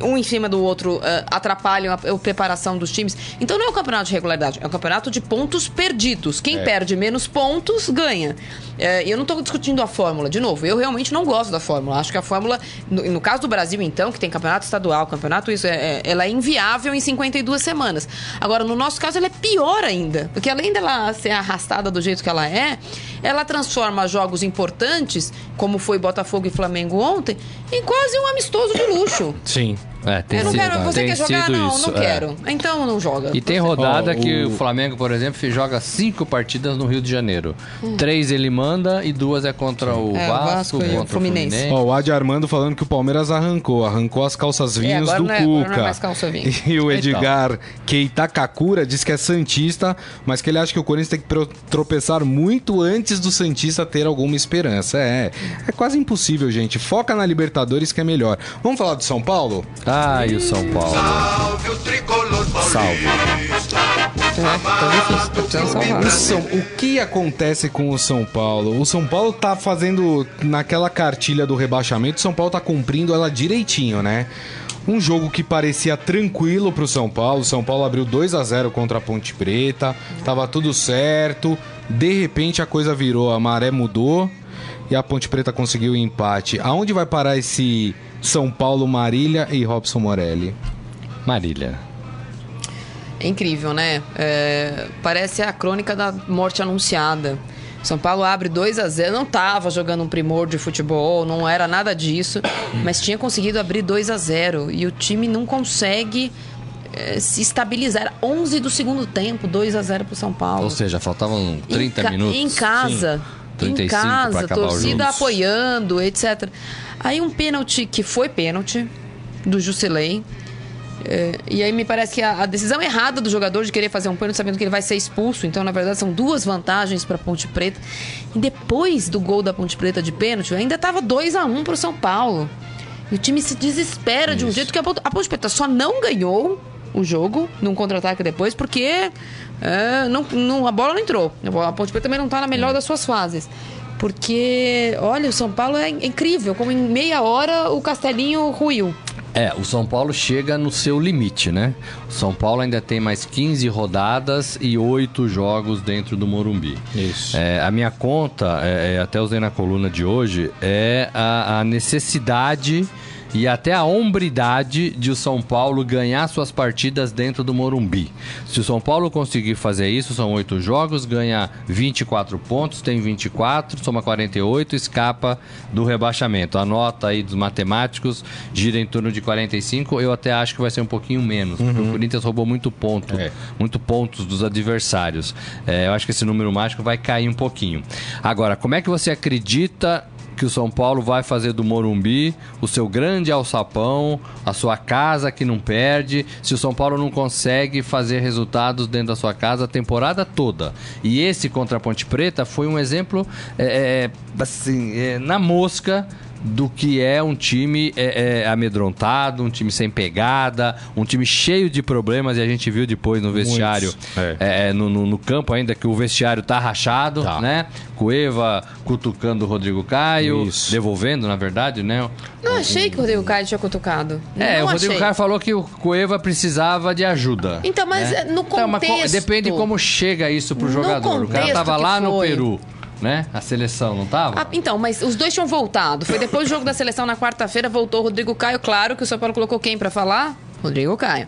um em cima do outro, atrapalham a, a preparação dos times. Então não é um campeonato de regularidade, é um campeonato de pontos perdidos. Quem é. perde menos pontos ganha. É, eu não estou discutindo a fórmula, de novo, eu realmente não gosto da fórmula. Acho que a fórmula, no, no caso do Brasil, então, que tem campeonato estadual, campeonato isso, é, é, ela é inviável em 52 semanas. Agora, no nosso caso, ela é pior ainda, porque além dela ser arrastada do jeito que ela é, ela transforma jogos importantes, como foi Botafogo e Flamengo ontem, em quase um amistoso de luxo. Sim. É, tem eu não sido, quero. Você quer jogar? Não, isso, não é. quero. Então não joga. E tem rodada oh, que o... o Flamengo, por exemplo, joga cinco partidas no Rio de Janeiro. Hum. Três ele manda e duas é contra o é, Vasco, Vasco contra o Fluminense. Fluminense. Oh, o Adi Armando falando que o Palmeiras arrancou. Arrancou as calças é, vinhos é, do é, Cuca. É *laughs* e o Edgar então. Keita Kakura diz que é Santista, mas que ele acha que o Corinthians tem que tropeçar muito antes do Santista ter alguma esperança. É, é quase impossível, gente. Foca na Libertadores que é melhor. Vamos falar do São Paulo? E o São Paulo. Salve o tricolor Salve. É, tá São, o que acontece com o São Paulo? O São Paulo tá fazendo naquela cartilha do rebaixamento, o São Paulo tá cumprindo ela direitinho, né? Um jogo que parecia tranquilo pro São Paulo. O São Paulo abriu 2 a 0 contra a Ponte Preta. Tava tudo certo. De repente a coisa virou, a maré mudou e a Ponte Preta conseguiu o empate. Aonde vai parar esse São Paulo, Marília e Robson Morelli? Marília. É incrível, né? É, parece a crônica da morte anunciada. São Paulo abre 2 a 0 não estava jogando um primor de futebol, não era nada disso, *coughs* mas tinha conseguido abrir 2 a 0 e o time não consegue é, se estabilizar. 11 do segundo tempo, 2 a 0 para o São Paulo. Ou seja, faltavam 30 em minutos. Em casa. Sim em casa, torcida apoiando, etc. Aí um pênalti que foi pênalti do Jusilei. É, e aí me parece que a, a, decisão errada do jogador de querer fazer um pênalti sabendo que ele vai ser expulso. Então, na verdade, são duas vantagens para Ponte Preta. E depois do gol da Ponte Preta de pênalti, ainda estava 2 a 1 um para o São Paulo. E o time se desespera Isso. de um jeito que a Ponte, a Ponte Preta só não ganhou o jogo num contra-ataque depois porque é, não, não, a bola não entrou. A Ponte Preta também não está na melhor das suas fases. Porque, olha, o São Paulo é incrível, como em meia hora o Castelinho ruiu. É, o São Paulo chega no seu limite, né? O São Paulo ainda tem mais 15 rodadas e 8 jogos dentro do Morumbi. Isso. É, a minha conta, é, é até usei na coluna de hoje, é a, a necessidade e até a hombridade de o São Paulo ganhar suas partidas dentro do Morumbi. Se o São Paulo conseguir fazer isso, são oito jogos, ganha 24 pontos, tem 24, soma 48, escapa do rebaixamento. A nota aí dos matemáticos gira em torno de 45, eu até acho que vai ser um pouquinho menos, uhum. porque o. Corinthians roubou muito ponto, é. muito pontos dos adversários. É, eu acho que esse número mágico vai cair um pouquinho. Agora, como é que você acredita que o São Paulo vai fazer do Morumbi o seu grande alçapão, a sua casa que não perde, se o São Paulo não consegue fazer resultados dentro da sua casa a temporada toda. E esse contra a Ponte Preta foi um exemplo é, é assim, é, na mosca do que é um time é, é, amedrontado, um time sem pegada, um time cheio de problemas e a gente viu depois no vestiário, é. é. É, no, no, no, campo ainda que o vestiário tá rachado, tá. né? Cueva cutucando o Rodrigo Caio, Isso. devolvendo, na verdade, né? Não achei que o Rodrigo Caio tinha cutucado. É, não o Rodrigo achei. Caio falou que o Cueva precisava de ajuda. Então, mas né? no contexto... Então, depende como chega isso pro jogador. O cara tava lá no Peru né? A seleção, não tava? Ah, então, mas os dois tinham voltado. Foi depois do jogo da seleção na quarta-feira, voltou o Rodrigo Caio. Claro que o São Paulo colocou quem para falar? Rodrigo Caio.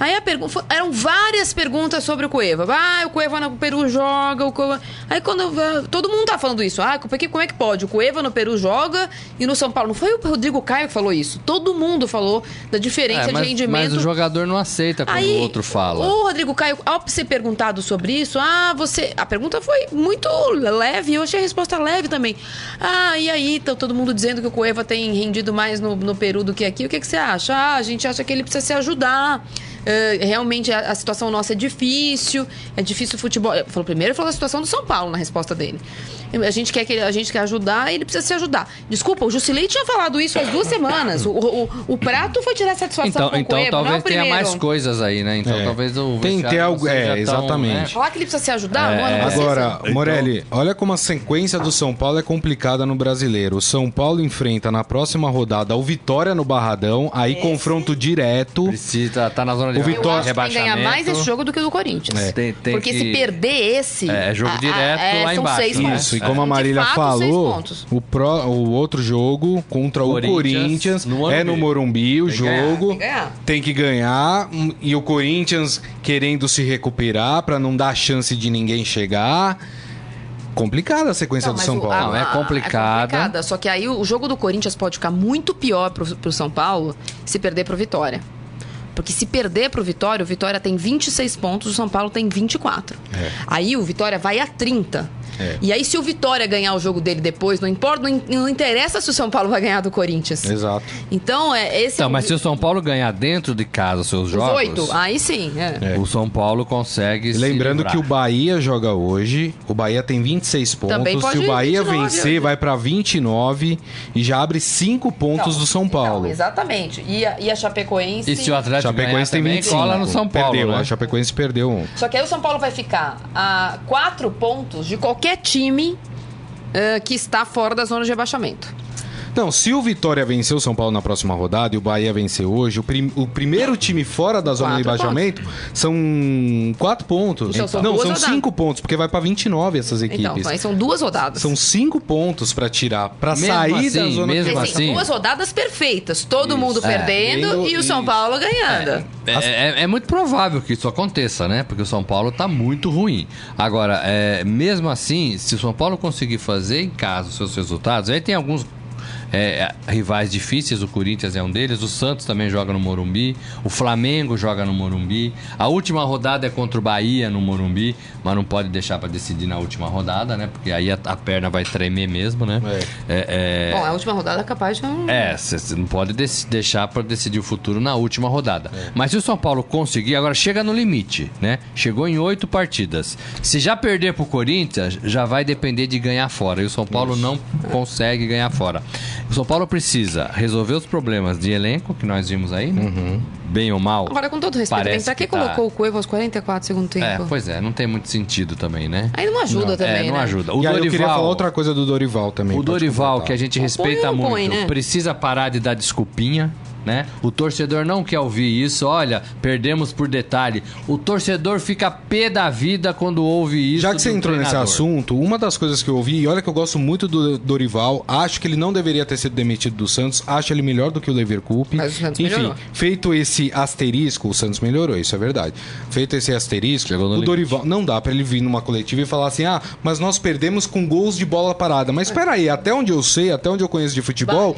Aí a pergunta. Eram várias perguntas sobre o Cueva. Ah, o Cueva no Peru joga, o Cueva... Aí quando. Todo mundo tá falando isso. Ah, porque, como é que pode? O Cueva no Peru joga e no São Paulo. Não foi o Rodrigo Caio que falou isso. Todo mundo falou da diferença é, mas, de rendimento. Mas o jogador não aceita quando Aí, o outro fala. O Rodrigo Caio, ao ser perguntado sobre isso, ah, você. A pergunta foi muito leve, eu achei a resposta leve também. Ah, e aí, tá todo mundo dizendo que o Cueva tem rendido mais no, no Peru do que aqui. O que, que você acha? Ah, a gente acha que ele precisa se ajudar. eh, realmente a, a situação nossa é difícil, é difícil o futebol. Ele Falou, primeiro ele falou da situação do São Paulo na resposta dele. A gente quer que ele- a gente quer ajudar, ele precisa se ajudar. Desculpa, o Jusilei tinha falado isso há duas semanas. O, o, o prato foi tirar satisfação Então, com o então não é talvez o tenha mais coisas aí, né? Então É. talvez o Tem- não algo- é, tão, exatamente. né? Falar que ele precisa se ajudar, É, mano, não precisa. Agora, Morelli, olha como a sequência do São Paulo é complicada no brasileiro. O São Paulo enfrenta na próxima rodada o Vitória no Barradão, aí confronto direto. Precisa, tá na zona de O Vitória- que tem que ganhar mais esse jogo do que o do Corinthians. É. Tem- tem Porque que- se perder esse. É, jogo direto lá são embaixo, Seis né? pontos. Isso, e como a Marília fato, falou, o, pró- o outro jogo contra o Corinthians, Corinthians no é no Morumbi o Tem jogo. tem que ganhar. Tem que ganhar. hum, E o Corinthians querendo se recuperar pra não dar chance de ninguém chegar. Complicada a sequência Não, do São o- Paulo. a- Não, é a- complicada. Só que aí o, o jogo do Corinthians pode ficar muito pior pro, pro São Paulo se perder pro Vitória. Porque se perder pro Vitória, o Vitória tem 26 pontos, o São Paulo tem 24. É. Aí o Vitória vai a 30. É. E aí, se o Vitória ganhar o jogo dele depois, não importa, não, in- não interessa se o São Paulo vai ganhar do Corinthians. Exato. Então, é, esse é Então, o- mas se o São Paulo ganhar dentro de casa os seus os jogos, oito, aí sim. é. É. o São Paulo consegue se Lembrando que o Bahia joga hoje. O Bahia tem 26 pontos. Também Se o Bahia 29, vencer, vai pra 29 e já abre 5 pontos Então, do São Paulo. Então, exatamente. E a, e a Chapecoense. E se o Atlético Chapecoense ganhar tem também, 25. cola no São Paulo, Perdeu, né? a Chapecoense perdeu um. Só que aí o São Paulo vai ficar a quatro pontos de qualquer time eh, que está fora da zona de rebaixamento. Não, se o Vitória vencer o São Paulo na próxima rodada e o Bahia vencer hoje, o, prim- o primeiro time fora da zona de Quatro rebaixamento são 4 pontos. Então, são Não, são rodadas. 5 pontos, porque vai pra 29 essas Então, equipes. aí são duas rodadas. São 5 pontos pra tirar, pra Mesmo sair da assim, zona de mesmo dizer, rebaixamento. assim- duas rodadas perfeitas. Todo mundo É. perdendo e o São isso. Paulo ganhando. É, é- é muito provável que isso aconteça, né? Porque o São Paulo tá muito ruim. Agora, é, mesmo assim, se o São Paulo conseguir fazer em casa os seus resultados, aí tem alguns é, rivais difíceis, o Corinthians é um deles, o Santos também joga no Morumbi, o Flamengo joga no Morumbi. A última rodada é contra o Bahia no Morumbi, mas não pode deixar para decidir na última rodada, né? Porque aí a, a perna vai tremer mesmo, né? É, é- Bom, a última rodada é capaz de não. é, você não pode dec- deixar para decidir o futuro na última rodada. Mas se o São Paulo conseguir, agora chega no limite, né? Chegou em oito partidas. Se já perder pro Corinthians, já vai depender de ganhar fora. E o São Paulo não consegue ganhar fora. O São Paulo precisa resolver os problemas de elenco que nós vimos aí, né? Bem ou mal. Agora, com todo respeito, Parece pra que, que tá- colocou o Cueva aos 44 segundo tempo? É, pois é, não tem muito sentido também, né? Aí não ajuda também, é, não né? ajuda. O E aí eu queria Dorival- falar outra coisa do Dorival também. O Dorival, que a gente respeita põe não muito, põe, né? precisa parar de dar desculpinha. Né? O torcedor não quer ouvir isso. Olha, perdemos por detalhe. O torcedor fica pé da vida quando ouve isso. Já que você entrou nesse treinador. assunto, uma das coisas que eu ouvi, e olha que eu gosto muito do Dorival, acho que ele não deveria ter sido demitido do Santos, acho ele melhor do que o Leverkusen. Mas o Santos Enfim, melhorou. feito esse asterisco, o Santos melhorou, isso é verdade. Feito esse asterisco, o limite. Dorival, não dá pra ele vir numa coletiva e falar assim: "Ah, mas nós perdemos com gols de bola parada". Mas espera aí, até onde eu sei, até onde eu conheço de futebol,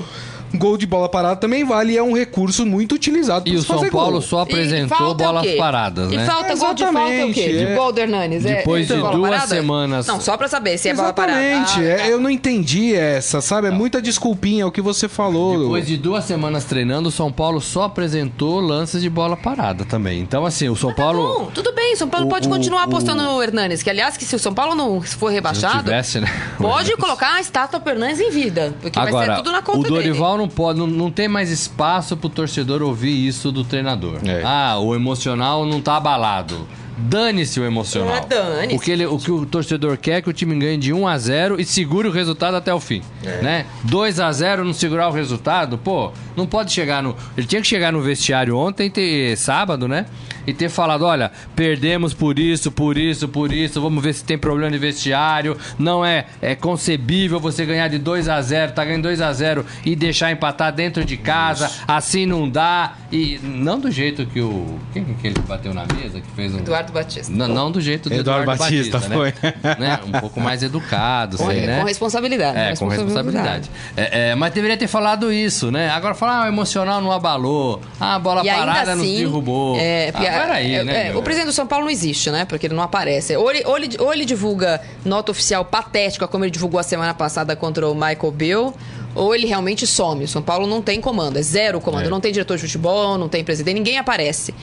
gol de bola parada também vale e é um recurso muito utilizado E o se fazer São Paulo gol. só E- e apresentou o bolas paradas, E né? falta gol de falta é o quê? Exatamente, De é. gol do Hernanes. é- Depois é de duas parada? semanas- Não, só pra saber se é bola parada. Exatamente, Ah, é, legal. eu não entendi essa, sabe? É muita desculpinha, é o que você falou. Depois de duas semanas treinando, o São Paulo só apresentou lances de bola parada também. Então, assim, o São Paulo. Bom, tudo bem, São Paulo O- pode o- continuar o- apostando no Hernanes. Que, aliás, que se o São Paulo não for se não rebaixado, tivesse, né? *laughs* pode colocar a estátua Hernanes em vida. Porque vai Agora, ser tudo na conta o dele. Não pode, não, não tem mais espaço pro torcedor ouvir isso do treinador. É. Ah, o emocional não tá abalado. Dane-se o emocional. É, dane-se. O que, ele, o que o torcedor quer é que o time ganhe de 1 a 0 e segure o resultado até o fim. É. Né? 2 a 0 não segurar o resultado, pô, não pode chegar no. Ele tinha que chegar no vestiário ontem, ter, sábado, né? E ter falado: olha, perdemos por isso, por isso, por isso, vamos ver se tem problema de vestiário. Não é, é concebível você ganhar de 2 a 0 tá ganhando 2 a 0 e deixar empatar dentro de casa, assim não dá. E não do jeito que o. Quem que ele bateu na mesa? Que fez um. Eduardo Batista. Não, não do jeito do Eduardo Eduardo, Batista, Batista, né? né? Um pouco mais educado, Com, sei, né? com responsabilidade. É, com responsabilidade. É, é, mas deveria ter falado isso, né? Agora falar, ah, o emocional não abalou, ah, a bola E parada nos assim, derrubou. é, ah, peraí, é, né? é, o presidente do São Paulo não existe, né? Porque ele não aparece. Ou ele, ou ele- ou ele divulga nota oficial patética, como ele divulgou a semana passada contra o Michael Bill, ou ele realmente some. O São Paulo não tem comando, é zero comando. É. Não tem diretor de futebol, não tem presidente, ninguém aparece.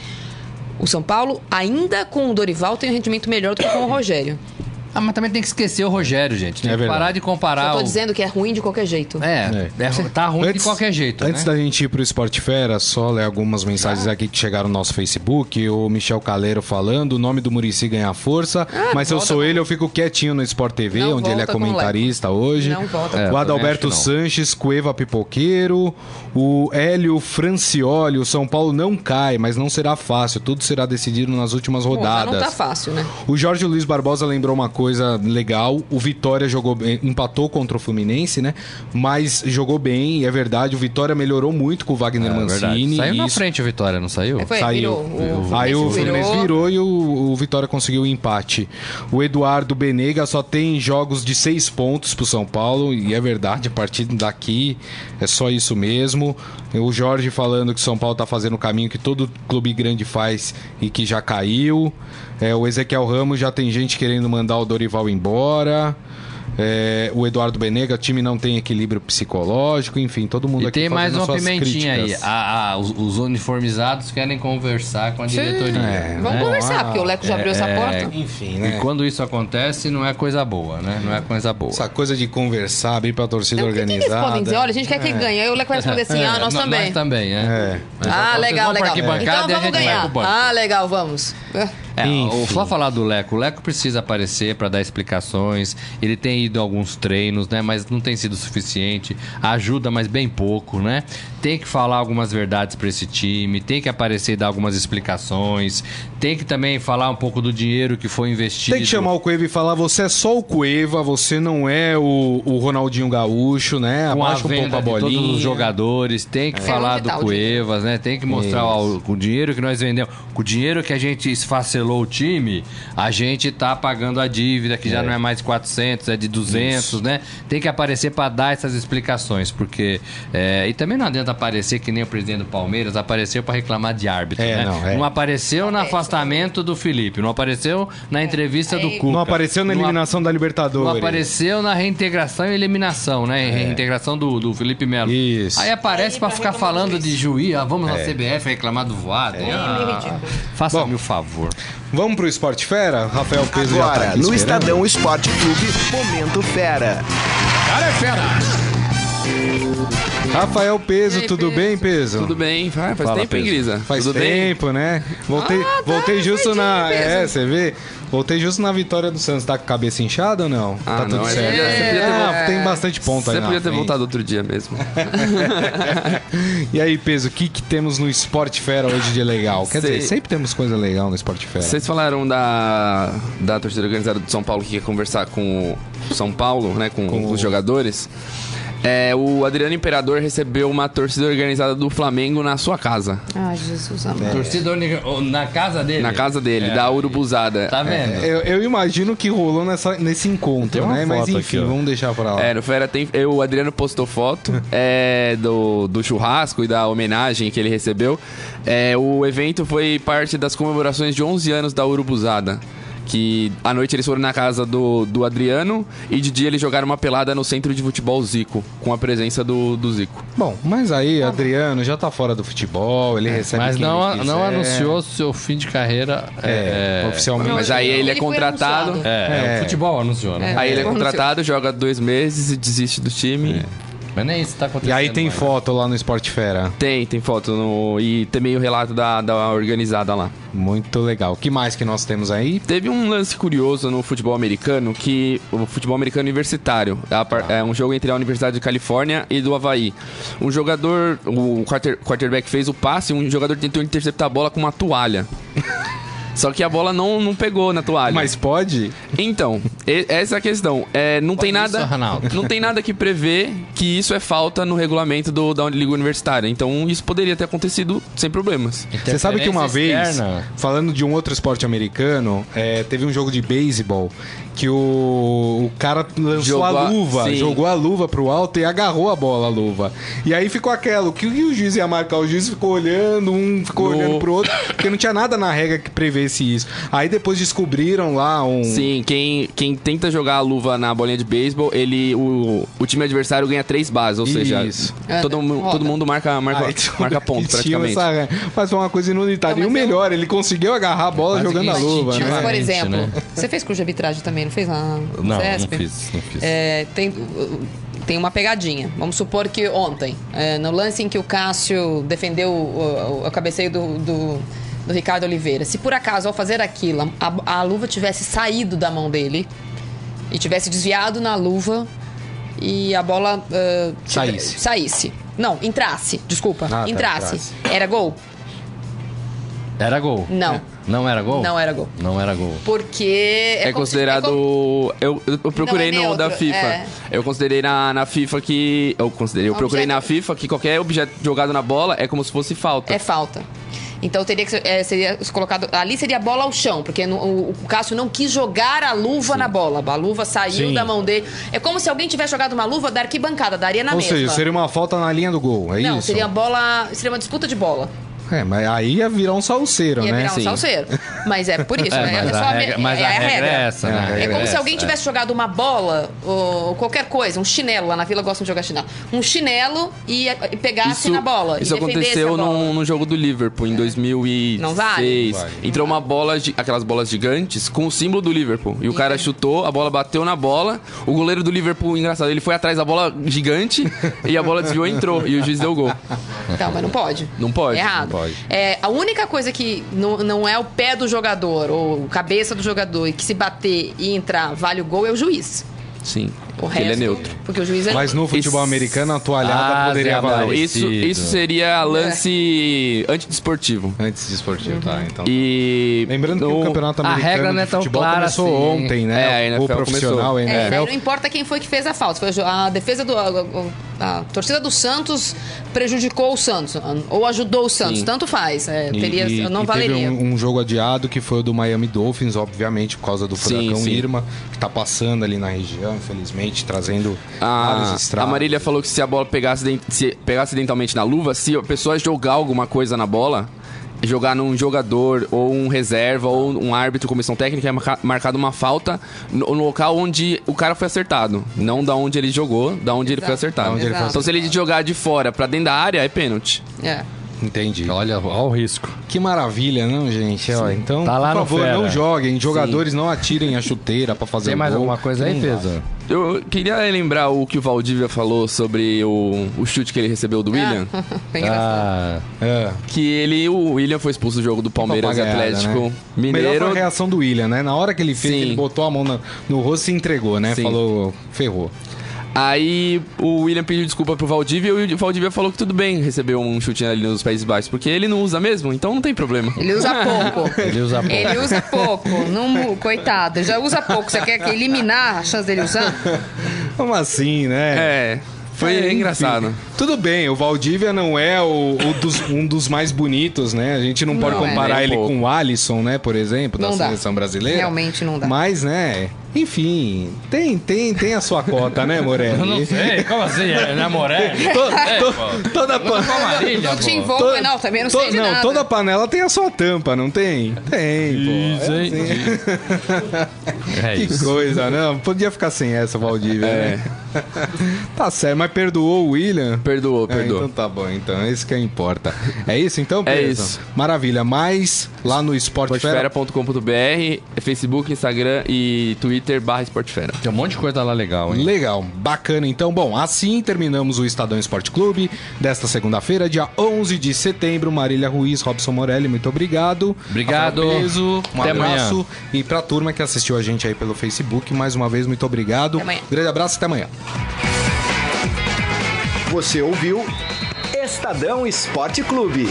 O São Paulo, ainda com o Dorival, tem um rendimento melhor do que com o Rogério. Ah, mas também tem que esquecer o Rogério, gente. Tem É que verdade. parar de comparar. Eu tô o- dizendo que é ruim de qualquer jeito. É, é, tá ruim de qualquer jeito. Antes né? da gente ir pro Esporte Fera, só ler algumas mensagens aqui que chegaram no nosso Facebook. O Michel Caleiro falando, o nome do Murici ganha força, mas se eu sou com- ele, eu fico quietinho no Sport TV, Não onde ele é volta com comentarista hoje. Não volta É, o Adalberto. Sanches, Cueva Pipoqueiro, o Hélio Francioli, o São Paulo não cai, mas não será fácil, tudo será decidido nas últimas Pô, rodadas. não tá fácil, né? O Jorge Luiz Barbosa lembrou uma coisa legal. O Vitória jogou bem, empatou contra o Fluminense, né? Mas jogou bem, e é verdade. O Vitória melhorou muito com o Wagner É. Mancini. Saiu e na isso- frente o Vitória, não saiu? É, Foi, Saiu. virou. Aí o Fluminense virou. virou e o, o Vitória conseguiu o empate. O Eduardo Benega só tem jogos de seis pontos pro São Paulo, e é verdade, a partir daqui é só isso mesmo. O Jorge falando que São Paulo tá fazendo o caminho que todo clube grande faz e que já caiu. É, o Ezequiel Ramos já tem gente querendo mandar o Dorival embora. É, o Eduardo Benega, o time não tem equilíbrio psicológico, enfim, todo mundo E aqui tem mais uma pimentinha críticas. aí. A- a- os, os uniformizados querem conversar com a diretoria. É, Vamos né? conversar, porque o Leco já abriu essa porta. Enfim, E né? quando isso acontece, não é coisa boa, né? Não é coisa boa. Essa coisa de conversar, abrir pra torcida É, o que, que eles organizada. podem dizer? Olha, a gente quer que ganhe. Aí o Leco vai responder assim: ah, nós Nó- também. Nós também, é. É. Ah, legal, legal. Então e a vamos gente vai ganhar. Ah, legal, vamos. É, o Flá falar do Leco, o Leco precisa aparecer para dar explicações. Ele tem ido a alguns treinos, né? Mas não tem sido suficiente. Ajuda, mas bem pouco, né? Tem que falar algumas verdades para esse time, tem que aparecer e dar algumas explicações. Tem que também falar um pouco do dinheiro que foi investido. Tem que chamar o Cueva e falar: você é só o Cueva, você não é o, o Ronaldinho Gaúcho, né? com a Abaixa um pouco venda a de bolinha. todos os jogadores, tem que É. falar do tá o Cuevas, né? Tem que mostrar ó, o, o dinheiro que nós vendemos, com o dinheiro que a gente esfacelou o time, a gente tá pagando a dívida que já não é mais de 400, é de 200, né? Tem que aparecer para dar essas explicações, porque é, e também não adianta aparecer que nem o presidente do Palmeiras apareceu para reclamar de árbitro, É, né? não, é. apareceu no afastamento do Felipe, não apareceu na entrevista do Cuca. Não apareceu na não eliminação da não Libertadores. apareceu na reintegração e eliminação, né? Reintegração do, do Felipe Melo. Isso. Aí aparece pra ficar falando de juiz, ah, vamos na CBF reclamar do voado. Ah, Faça-me o favor. Vamos pro Esporte Fera? Rafael Peso já tá Agora, aqui no. Estadão Esporte Clube, Momento Fera. Rafael Peso, E aí, tudo Peso? bem, Peso? Tudo bem? Faz, faz Fala, tempo, hein, Pedro. Grisa? Faz Tudo bem? tempo, né? Voltei, Ah, tá, voltei justo na. Peso. É, você vê? Voltei justo na vitória do Santos. Tá com a cabeça inchada ou não? Ah, tá tudo não, é- certo. você podia- você podia ter Ah, tem bastante ponto aí Você podia ter voltado outro dia mesmo. *laughs* E aí, Peso, o que, que temos no Esporte Fera hoje de legal? Quer Sei. dizer, sempre temos coisa legal no Esporte Fera. Vocês falaram da, da torcida organizada do São Paulo que quer conversar com o São Paulo, né? Com, Com os jogadores. É, o Adriano Imperador recebeu uma torcida organizada do Flamengo na sua casa. Ai, Jesus amado. Torcida orga- oh, na casa dele. Na casa dele, É. da Urubuzada. Tá vendo? Eu, eu imagino que rolou nessa, nesse encontro, Tem uma né? Mas foto enfim, aqui, vamos deixar pra lá. É, no Fera tem. eu- O Adriano postou foto *laughs* é, do, do churrasco e da homenagem que ele recebeu. É, o evento foi parte das comemorações de 11 anos da Urubuzada. Que à noite eles foram na casa do, do Adriano e de dia eles jogaram uma pelada no centro de futebol Zico, com a presença do, do Zico. Bom, mas aí, Adriano já tá fora do futebol, ele recebe Mas quem não, ele não anunciou seu fim de carreira. É, É, oficialmente. Mas aí ele é Ele contratado. é, É. o futebol anunciou, né? Aí ele é contratado, joga dois meses e desiste do time. Mas nem isso tá acontecendo. E aí tem mais. foto lá no Esporte Fera. Tem, tem foto no, e também o relato da, da organizada lá. Muito legal. O que mais que nós temos aí? Teve um lance curioso no futebol americano, que o futebol americano universitário, a par- é um jogo entre a Universidade de Califórnia e do Havaí. Um jogador, o quarter, quarterback fez o passe, um jogador tentou interceptar a bola com uma toalha. *laughs* Só que a bola não, não pegou na toalha. Mas pode? Então, e- essa é a questão. É, não tem nada. isso, Ronaldo? *laughs* Não tem nada que prevê que isso é falta no regulamento do, da Liga Universitária. Então isso poderia ter acontecido sem problemas. Você sabe que uma vez, externa. falando de um outro esporte americano, é, teve um jogo de beisebol que o, o cara lançou Jogou a luva, sim. jogou a luva pro alto e agarrou a bola, a luva. E aí ficou aquela, o que o juiz ia marcar? O juiz ficou olhando, um ficou No- olhando pro outro, porque não tinha nada na regra que prevesse isso. Aí depois descobriram lá um... Sim, quem, quem tenta jogar a luva na bolinha de beisebol, ele o, o time adversário ganha três bases, ou seja, Isso. todo, Roda. todo mundo marca, marca, marca *laughs* ponto praticamente. essa- Mas foi uma coisa inusitada. Não, e o mas eu- melhor, ele conseguiu agarrar a bola jogando a luva, né? Por Realmente, exemplo, né? você fez curso de arbitragem também, não fez na Não, CESP? não fiz, não fiz. É, tem, tem uma pegadinha. Vamos supor que ontem, é, no lance em que o Cássio defendeu o, o- o cabeceio do, do, do Ricardo Oliveira, se por acaso ao fazer aquilo a, a luva tivesse saído da mão dele e tivesse desviado na luva e a bola uh, Saísse. saísse. Não, entrasse, desculpa. Ah, tá, entrasse. entrasse. Era gol? Era gol? Não. Não era gol? Não era gol. Não era gol. Porque. É, se- considerado. como- Eu, eu, procurei Não, é no da FIFA. é. Eu considerei na, na FIFA que. Eu considerei. Eu procurei Objeto- na FIFA que qualquer objeto jogado na bola é como se fosse falta. É falta. Então teria que ser, é, seria colocado. Ali seria a bola ao chão, porque no- o, o Cássio não quis jogar a luva na bola. A luva saiu Sim. da mão dele. É como se alguém tivesse jogado uma luva da arquibancada, daria na Ou mesma. seja, seria uma falta na linha do gol, é não, isso? seria bola. Seria uma disputa de bola. É, mas aí ia virar um salseiro, Ia né? virar um Sim. salseiro. *laughs* Mas é por isso, É, né? mas É só a me- regra, mas é a regra é essa, É, né? É como se essa, alguém é. tivesse jogado uma bola, ou qualquer coisa, um chinelo, lá na vila gostam de jogar chinelo. Um chinelo e, e pegasse na bola. isso e aconteceu bola. num, num jogo do Liverpool em 2006. Não vale? Vale. Entrou uma bola, aquelas bolas gigantes, com o símbolo do Liverpool. E o cara chutou, a bola bateu na bola. O goleiro do Liverpool, engraçado, ele foi atrás da bola gigante *laughs* e a bola desviou e entrou. E o juiz deu gol. Então, mas não pode. Não pode, É errado. não pode. É, a única coisa que não, não é o pé do jogador ou cabeça do jogador e que se bater e entrar vale o gol é o juiz. Sim. O porque ele é resto- neutro. Porque o juiz é. Mas no futebol Isso- americano, a toalhada Ah, poderia valer. Isso, isso seria lance antidesportivo. Antes de esportivo, tá? Então. E. Lembrando que o no- campeonato a americano regra não é de tão futebol clara começou assim. ontem, né? É, a o profissional, a É, NFL. não importa quem foi que fez a falta. Foi a a defesa do. A, a- a torcida do Santos prejudicou o Santos. Ou ajudou o Santos. Sim. Tanto faz. É, teria, e, não e valeria. teve um, um jogo adiado que foi o do Miami Dolphins, obviamente, por causa do Sim, furacão sim. Irma, que tá passando ali na região, infelizmente, trazendo vários A, a. Marília falou que se a bola pegasse, den- se pegasse acidentalmente na luva, se a pessoa jogar alguma coisa na bola, jogar num jogador ou um reserva ou um árbitro, comissão técnica, é marca- marcado uma falta no, no local onde o cara foi acertado. Não da onde ele jogou, da onde ele foi acertado. Da onde ele foi então se ele jogar de fora pra dentro da área, é pênalti. É. Entendi. Olha, olha o risco. Que maravilha, não, gente? Ó, então, Tá lá por no favor, Fera. não joguem. Jogadores não atirem a chuteira pra fazer Tem um mais gol. alguma coisa aí. Pedro? Eu queria lembrar o que o Valdívia falou sobre o, o chute que ele recebeu do William. *laughs* Foi engraçado. Ah, É. Que ele, o William foi expulso do jogo do Palmeiras e Papagaiada, Atlético né? Melhor Mineiro. foi a reação do William, né? Na hora que ele fez, Sim. ele botou a mão no, no rosto e se entregou, né? Sim. Falou, ferrou. Aí o William pediu desculpa pro Valdívia e o Valdívia falou que tudo bem receber um chute ali nos Países Baixos, porque ele não usa mesmo, então não tem problema. Ele usa *laughs* pouco. ele usa pouco. Ele usa pouco. Não, coitado, já usa pouco. Você quer que eliminar a chance dele usar? Como assim, né? É, foi É, enfim. engraçado. Tudo bem, o Valdívia não é o, o dos- um dos mais bonitos, né? A gente não, pode Não é. comparar um ele com o Alisson, né? Por exemplo, da Não dá. seleção brasileira. Realmente não dá. Mas, né? Enfim, tem, tem, tem a sua cota, né, Morelli? Eu não sei, como assim? É namoré? To- to- toda pan... Marília, Não te não, também não to- sei de nada. toda panela tem a sua tampa, não tem? Tem, Isso, pô. É assim. *laughs* É Que isso. coisa, não? Podia ficar sem essa, Valdívia, É. né? tá certo, mas perdoou o William? Perdoou, É, perdoou. então tá bom, então é isso que importa. É isso então, É Pedro? isso. Maravilha, mas lá no Sport Fera... Sportfera.com.br, Facebook, Instagram e Twitter barra Sportfera. Tem um monte de coisa lá legal, hein? Legal, bacana. Então, bom, assim terminamos o Estadão Esporte Clube desta segunda-feira, dia 11 de setembro. Marília Ruiz, Robson Morelli, muito obrigado. Obrigado. Peso, um Até abraço. amanhã. E pra turma que assistiu a gente aí pelo Facebook, mais uma vez, muito obrigado. Até amanhã. Grande abraço, até amanhã. Você ouviu Estadão Esporte Clube.